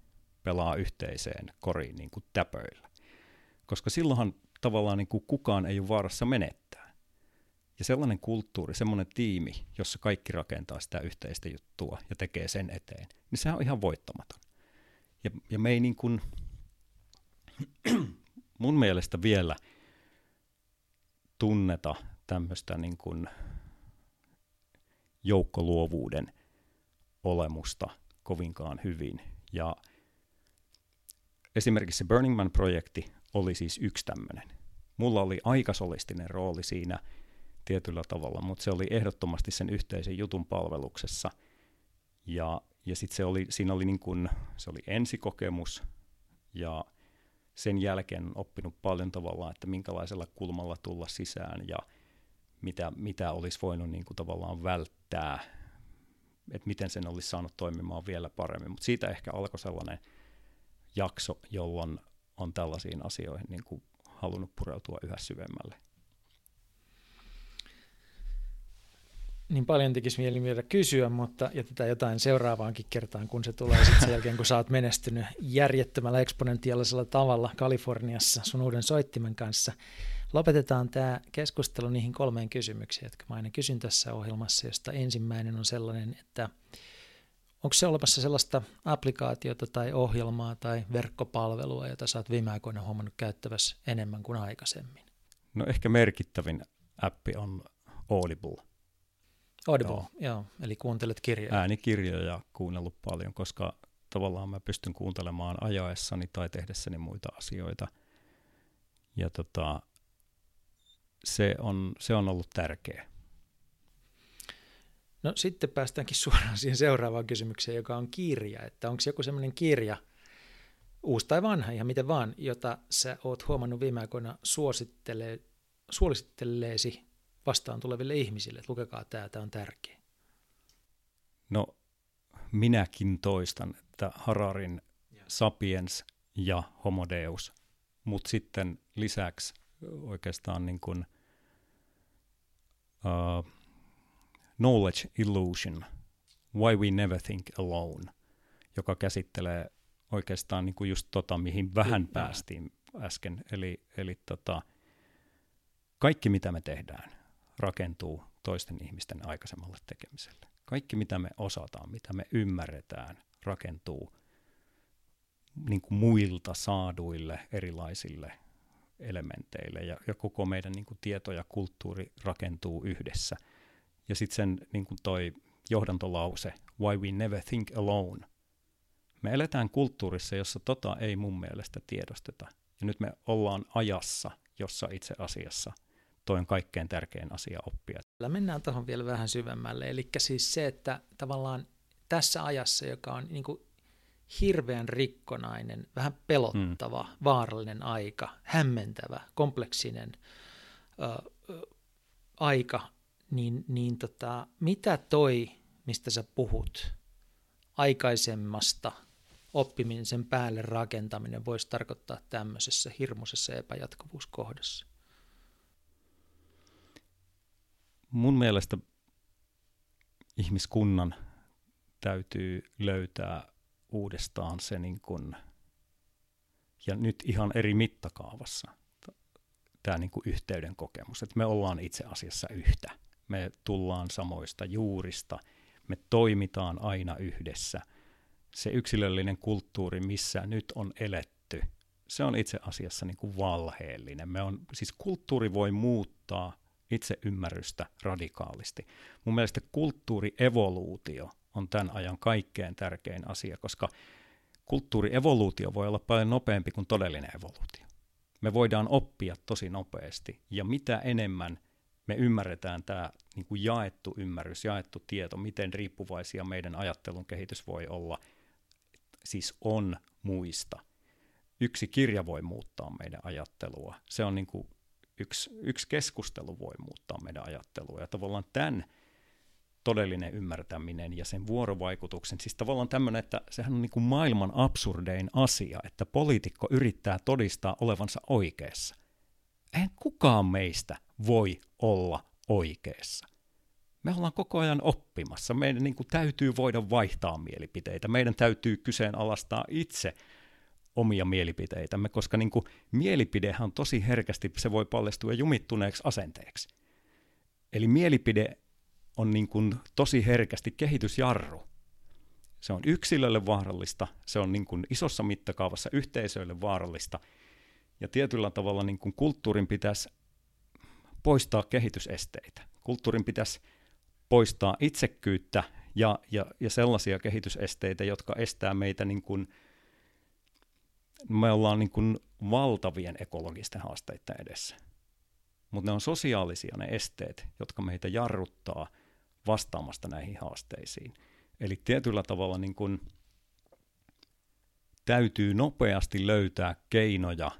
pelaa yhteiseen koriin niin kuin täpöillä. Koska silloinhan tavallaan niin kuin kukaan ei ole vaarassa menettää. Ja sellainen kulttuuri, semmoinen tiimi, jossa kaikki rakentaa sitä yhteistä juttua ja tekee sen eteen, niin se on ihan voittamaton. Ja, ja me ei niin kuin, <clears throat> mun mielestä vielä tunneta tämmöistä niin kuin joukkoluovuuden olemusta kovinkaan hyvin. Ja esimerkiksi se Burning Man-projekti oli siis yksi tämmöinen. Mulla oli aika solistinen rooli siinä tietyllä tavalla, mutta se oli ehdottomasti sen yhteisen jutun palveluksessa. Ja, ja sitten se oli, siinä oli niin kun, se oli ensikokemus ja sen jälkeen oppinut paljon tavallaan, että minkälaisella kulmalla tulla sisään ja – mitä, mitä olisi voinut niin tavallaan välttää, että miten sen olisi saanut toimimaan vielä paremmin. Mutta siitä ehkä alkoi sellainen jakso, jolloin on tällaisiin asioihin niin halunnut pureutua yhä syvemmälle. Niin paljon tekisi mieli vielä kysyä, mutta jätetään jotain seuraavaankin kertaan, kun se tulee sitten sen jälkeen, kun sä oot menestynyt järjettömällä eksponentiaalisella tavalla Kaliforniassa sun uuden soittimen kanssa. Lopetetaan tämä keskustelu niihin kolmeen kysymykseen, jotka mä aina kysyn tässä ohjelmassa, josta ensimmäinen on sellainen, että onko se olemassa sellaista applikaatiota tai ohjelmaa tai verkkopalvelua, jota sä oot viime aikoina huomannut käyttävässä enemmän kuin aikaisemmin? No ehkä merkittävin appi on Audible. Audible, joo. joo. Eli kuuntelet kirjoja. Äänikirjoja kuunnellut paljon, koska tavallaan mä pystyn kuuntelemaan ajaessani tai tehdessäni muita asioita. Ja tota, se on, se on ollut tärkeä. No sitten päästäänkin <laughs> suoraan siihen seuraavaan kysymykseen, joka on kirja. Että onko joku sellainen kirja, uusi tai vanha, ihan miten vaan, jota sä oot huomannut viime aikoina suosittelee, suositteleesi vastaan tuleville ihmisille, että lukekaa tämä, tämä on tärkeä. No minäkin toistan, että Hararin Sapiens ja Homo Deus, mutta sitten lisäksi oikeastaan niin kuin, uh, Knowledge Illusion, Why We Never Think Alone, joka käsittelee oikeastaan niin kuin just tota, mihin vähän Kyllä. päästiin äsken. Eli, eli tota, kaikki mitä me tehdään rakentuu toisten ihmisten aikaisemmalle tekemiselle. Kaikki mitä me osataan, mitä me ymmärretään, rakentuu niin kuin muilta saaduille erilaisille elementeille ja, ja koko meidän niin kuin tieto ja kulttuuri rakentuu yhdessä. Ja sitten sen niin kuin toi johdantolause, why we never think alone. Me eletään kulttuurissa, jossa tota ei mun mielestä tiedosteta. Ja nyt me ollaan ajassa, jossa itse asiassa toi on kaikkein tärkein asia oppia. Mennään tuohon vielä vähän syvemmälle. Eli siis se, että tavallaan tässä ajassa, joka on niin kuin hirveän rikkonainen, vähän pelottava, mm. vaarallinen aika, hämmentävä, kompleksinen ö, ö, aika, niin, niin tota, mitä toi, mistä sä puhut, aikaisemmasta oppimisen päälle rakentaminen voisi tarkoittaa tämmöisessä hirmuisessa epäjatkuvuuskohdassa? Mun mielestä ihmiskunnan täytyy löytää uudestaan se niin kuin, ja nyt ihan eri mittakaavassa tämä niin yhteyden kokemus, että me ollaan itse asiassa yhtä. Me tullaan samoista juurista, me toimitaan aina yhdessä. Se yksilöllinen kulttuuri, missä nyt on eletty, se on itse asiassa niin kuin valheellinen. Me on, siis kulttuuri voi muuttaa itse ymmärrystä radikaalisti. Mun mielestä kulttuurievoluutio on tämän ajan kaikkein tärkein asia, koska kulttuurievoluutio voi olla paljon nopeampi kuin todellinen evoluutio. Me voidaan oppia tosi nopeasti, ja mitä enemmän me ymmärretään tämä niin kuin jaettu ymmärrys, jaettu tieto, miten riippuvaisia meidän ajattelun kehitys voi olla, siis on muista. Yksi kirja voi muuttaa meidän ajattelua. Se on niin kuin yksi, yksi keskustelu voi muuttaa meidän ajattelua. Ja tavallaan tämän todellinen ymmärtäminen ja sen vuorovaikutuksen. Siis tavallaan tämmöinen, että sehän on niin kuin maailman absurdein asia, että poliitikko yrittää todistaa olevansa oikeassa. Eihän kukaan meistä voi olla oikeassa. Me ollaan koko ajan oppimassa. Meidän niin kuin täytyy voida vaihtaa mielipiteitä. Meidän täytyy kyseenalaistaa itse omia mielipiteitämme, koska niin kuin mielipidehän on tosi herkästi, se voi paljastua jumittuneeksi asenteeksi. Eli mielipide on niin kuin tosi herkästi kehitysjarru. Se on yksilölle vaarallista, se on niin kuin isossa mittakaavassa yhteisöille vaarallista, ja tietyllä tavalla niin kuin kulttuurin pitäisi poistaa kehitysesteitä. Kulttuurin pitäisi poistaa itsekkyyttä ja, ja, ja sellaisia kehitysesteitä, jotka estää meitä, niin kuin, me ollaan niin kuin valtavien ekologisten haasteiden edessä. Mutta ne on sosiaalisia ne esteet, jotka meitä jarruttaa – vastaamasta näihin haasteisiin. Eli tietyllä tavalla niin kuin täytyy nopeasti löytää keinoja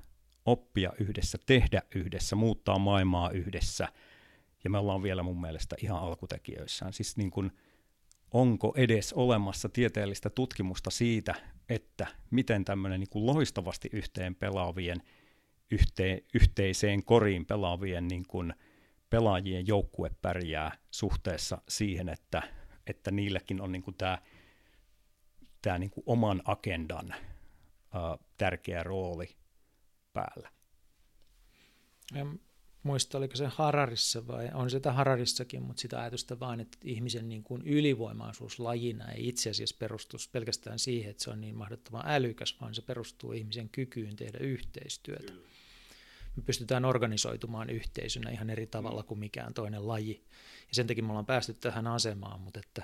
oppia yhdessä, tehdä yhdessä, muuttaa maailmaa yhdessä. Ja me ollaan vielä mun mielestä ihan alkutekijöissään. Siis niin kuin, onko edes olemassa tieteellistä tutkimusta siitä, että miten tämmöinen niin kuin loistavasti yhteen pelaavien, yhteen, yhteiseen koriin pelaavien niin kuin – pelaajien joukkue pärjää suhteessa siihen, että, että niilläkin on niin tämä, tämä niin oman agendan tärkeä rooli päällä. Muista, oliko se Hararissa vai on sitä Hararissakin, mutta sitä ajatusta vaan, että ihmisen niin kuin ylivoimaisuus lajina ei itse asiassa perustu pelkästään siihen, että se on niin mahdottoman älykäs, vaan se perustuu ihmisen kykyyn tehdä yhteistyötä. Kyllä me pystytään organisoitumaan yhteisönä ihan eri tavalla kuin mikään toinen laji. Ja sen takia me ollaan päästy tähän asemaan, mutta että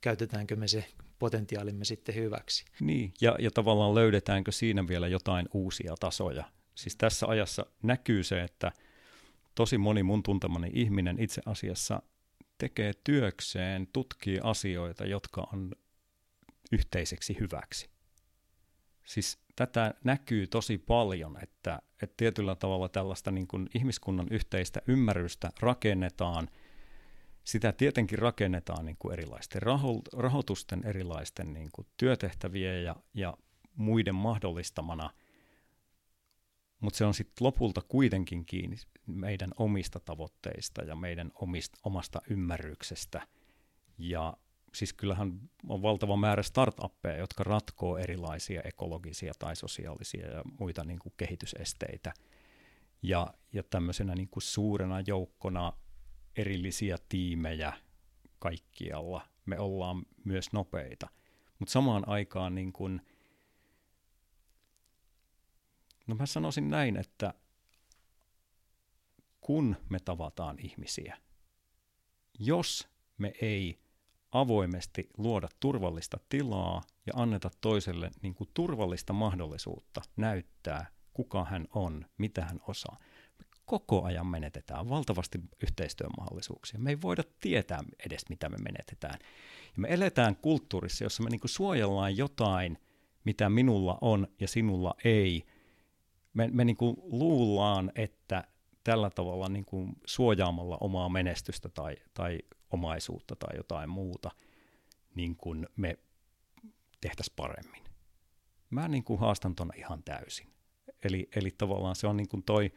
käytetäänkö me se potentiaalimme sitten hyväksi. Niin, ja, ja tavallaan löydetäänkö siinä vielä jotain uusia tasoja. Siis tässä ajassa näkyy se, että tosi moni mun tuntemani ihminen itse asiassa tekee työkseen, tutkii asioita, jotka on yhteiseksi hyväksi. Siis tätä näkyy tosi paljon, että, että tietyllä tavalla tällaista niin kuin ihmiskunnan yhteistä ymmärrystä rakennetaan. Sitä tietenkin rakennetaan niin kuin erilaisten raho- rahoitusten, erilaisten niin kuin työtehtävien ja, ja muiden mahdollistamana, mutta se on sitten lopulta kuitenkin kiinni meidän omista tavoitteista ja meidän omista, omasta ymmärryksestä. Ja siis kyllähän on valtava määrä startuppeja, jotka ratkoo erilaisia ekologisia tai sosiaalisia ja muita niin kuin kehitysesteitä. Ja, ja tämmöisenä niin kuin suurena joukkona erillisiä tiimejä kaikkialla me ollaan myös nopeita. Mutta samaan aikaan niin kuin, no mä sanoisin näin, että kun me tavataan ihmisiä, jos me ei avoimesti luoda turvallista tilaa ja anneta toiselle niin kuin turvallista mahdollisuutta näyttää, kuka hän on, mitä hän osaa. Me koko ajan menetetään valtavasti yhteistyömahdollisuuksia. Me ei voida tietää edes, mitä me menetetään. Ja me eletään kulttuurissa, jossa me niin kuin suojellaan jotain, mitä minulla on ja sinulla ei. Me, me niin kuin luullaan, että tällä tavalla niin kuin suojaamalla omaa menestystä tai, tai omaisuutta tai jotain muuta, niin kuin me tehtäisiin paremmin. Mä niin kuin haastan tuon ihan täysin. Eli, eli tavallaan se on niin kuin toi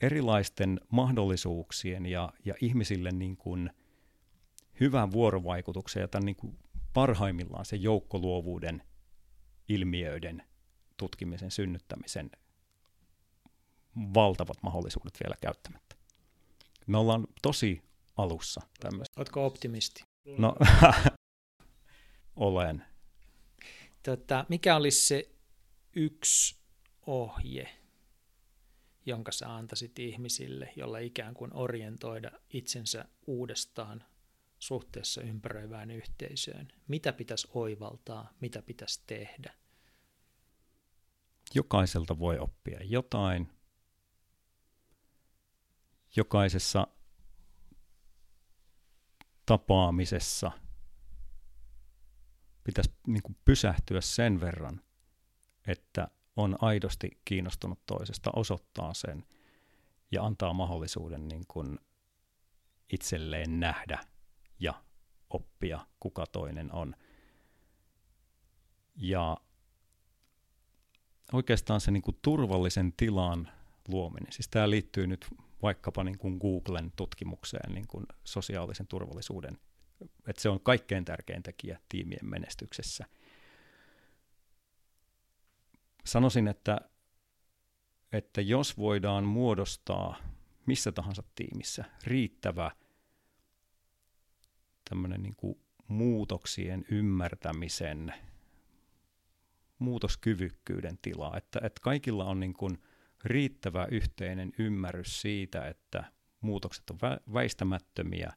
erilaisten mahdollisuuksien ja, ja ihmisille niin kuin hyvän vuorovaikutuksen ja tämän niin kuin parhaimmillaan se joukkoluovuuden ilmiöiden tutkimisen, synnyttämisen valtavat mahdollisuudet vielä käyttämättä. Me ollaan tosi alussa tämmöistä. Oletko optimisti? No, <laughs> olen. Tota, mikä olisi se yksi ohje, jonka sä antaisit ihmisille, jolla ikään kuin orientoida itsensä uudestaan suhteessa ympäröivään yhteisöön? Mitä pitäisi oivaltaa, mitä pitäisi tehdä? Jokaiselta voi oppia jotain. Jokaisessa tapaamisessa pitäisi niin kuin pysähtyä sen verran, että on aidosti kiinnostunut toisesta, osoittaa sen ja antaa mahdollisuuden niin kuin itselleen nähdä ja oppia, kuka toinen on. Ja oikeastaan se niin kuin turvallisen tilan luominen, siis tämä liittyy nyt vaikkapa niin kuin Googlen tutkimukseen niin kuin sosiaalisen turvallisuuden, että se on kaikkein tärkein tekijä tiimien menestyksessä. Sanoisin, että, että jos voidaan muodostaa missä tahansa tiimissä riittävä tämmöinen niin kuin muutoksien ymmärtämisen, muutoskyvykkyyden tila, että, että kaikilla on niin kuin – riittävä yhteinen ymmärrys siitä, että muutokset on väistämättömiä,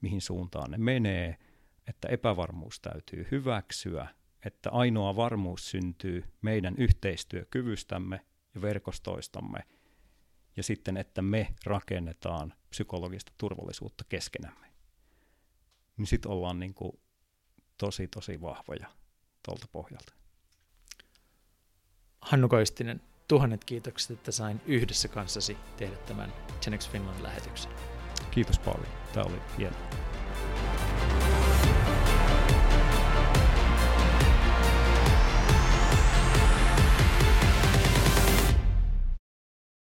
mihin suuntaan ne menee, että epävarmuus täytyy hyväksyä, että ainoa varmuus syntyy meidän yhteistyökyvystämme ja verkostoistamme, ja sitten, että me rakennetaan psykologista turvallisuutta keskenämme. Niin sitten ollaan niin kuin tosi, tosi vahvoja tuolta pohjalta. Hannu Koistinen, tuhannet kiitokset, että sain yhdessä kanssasi tehdä tämän Genex Finland lähetyksen. Kiitos paljon. Tämä oli hienoa.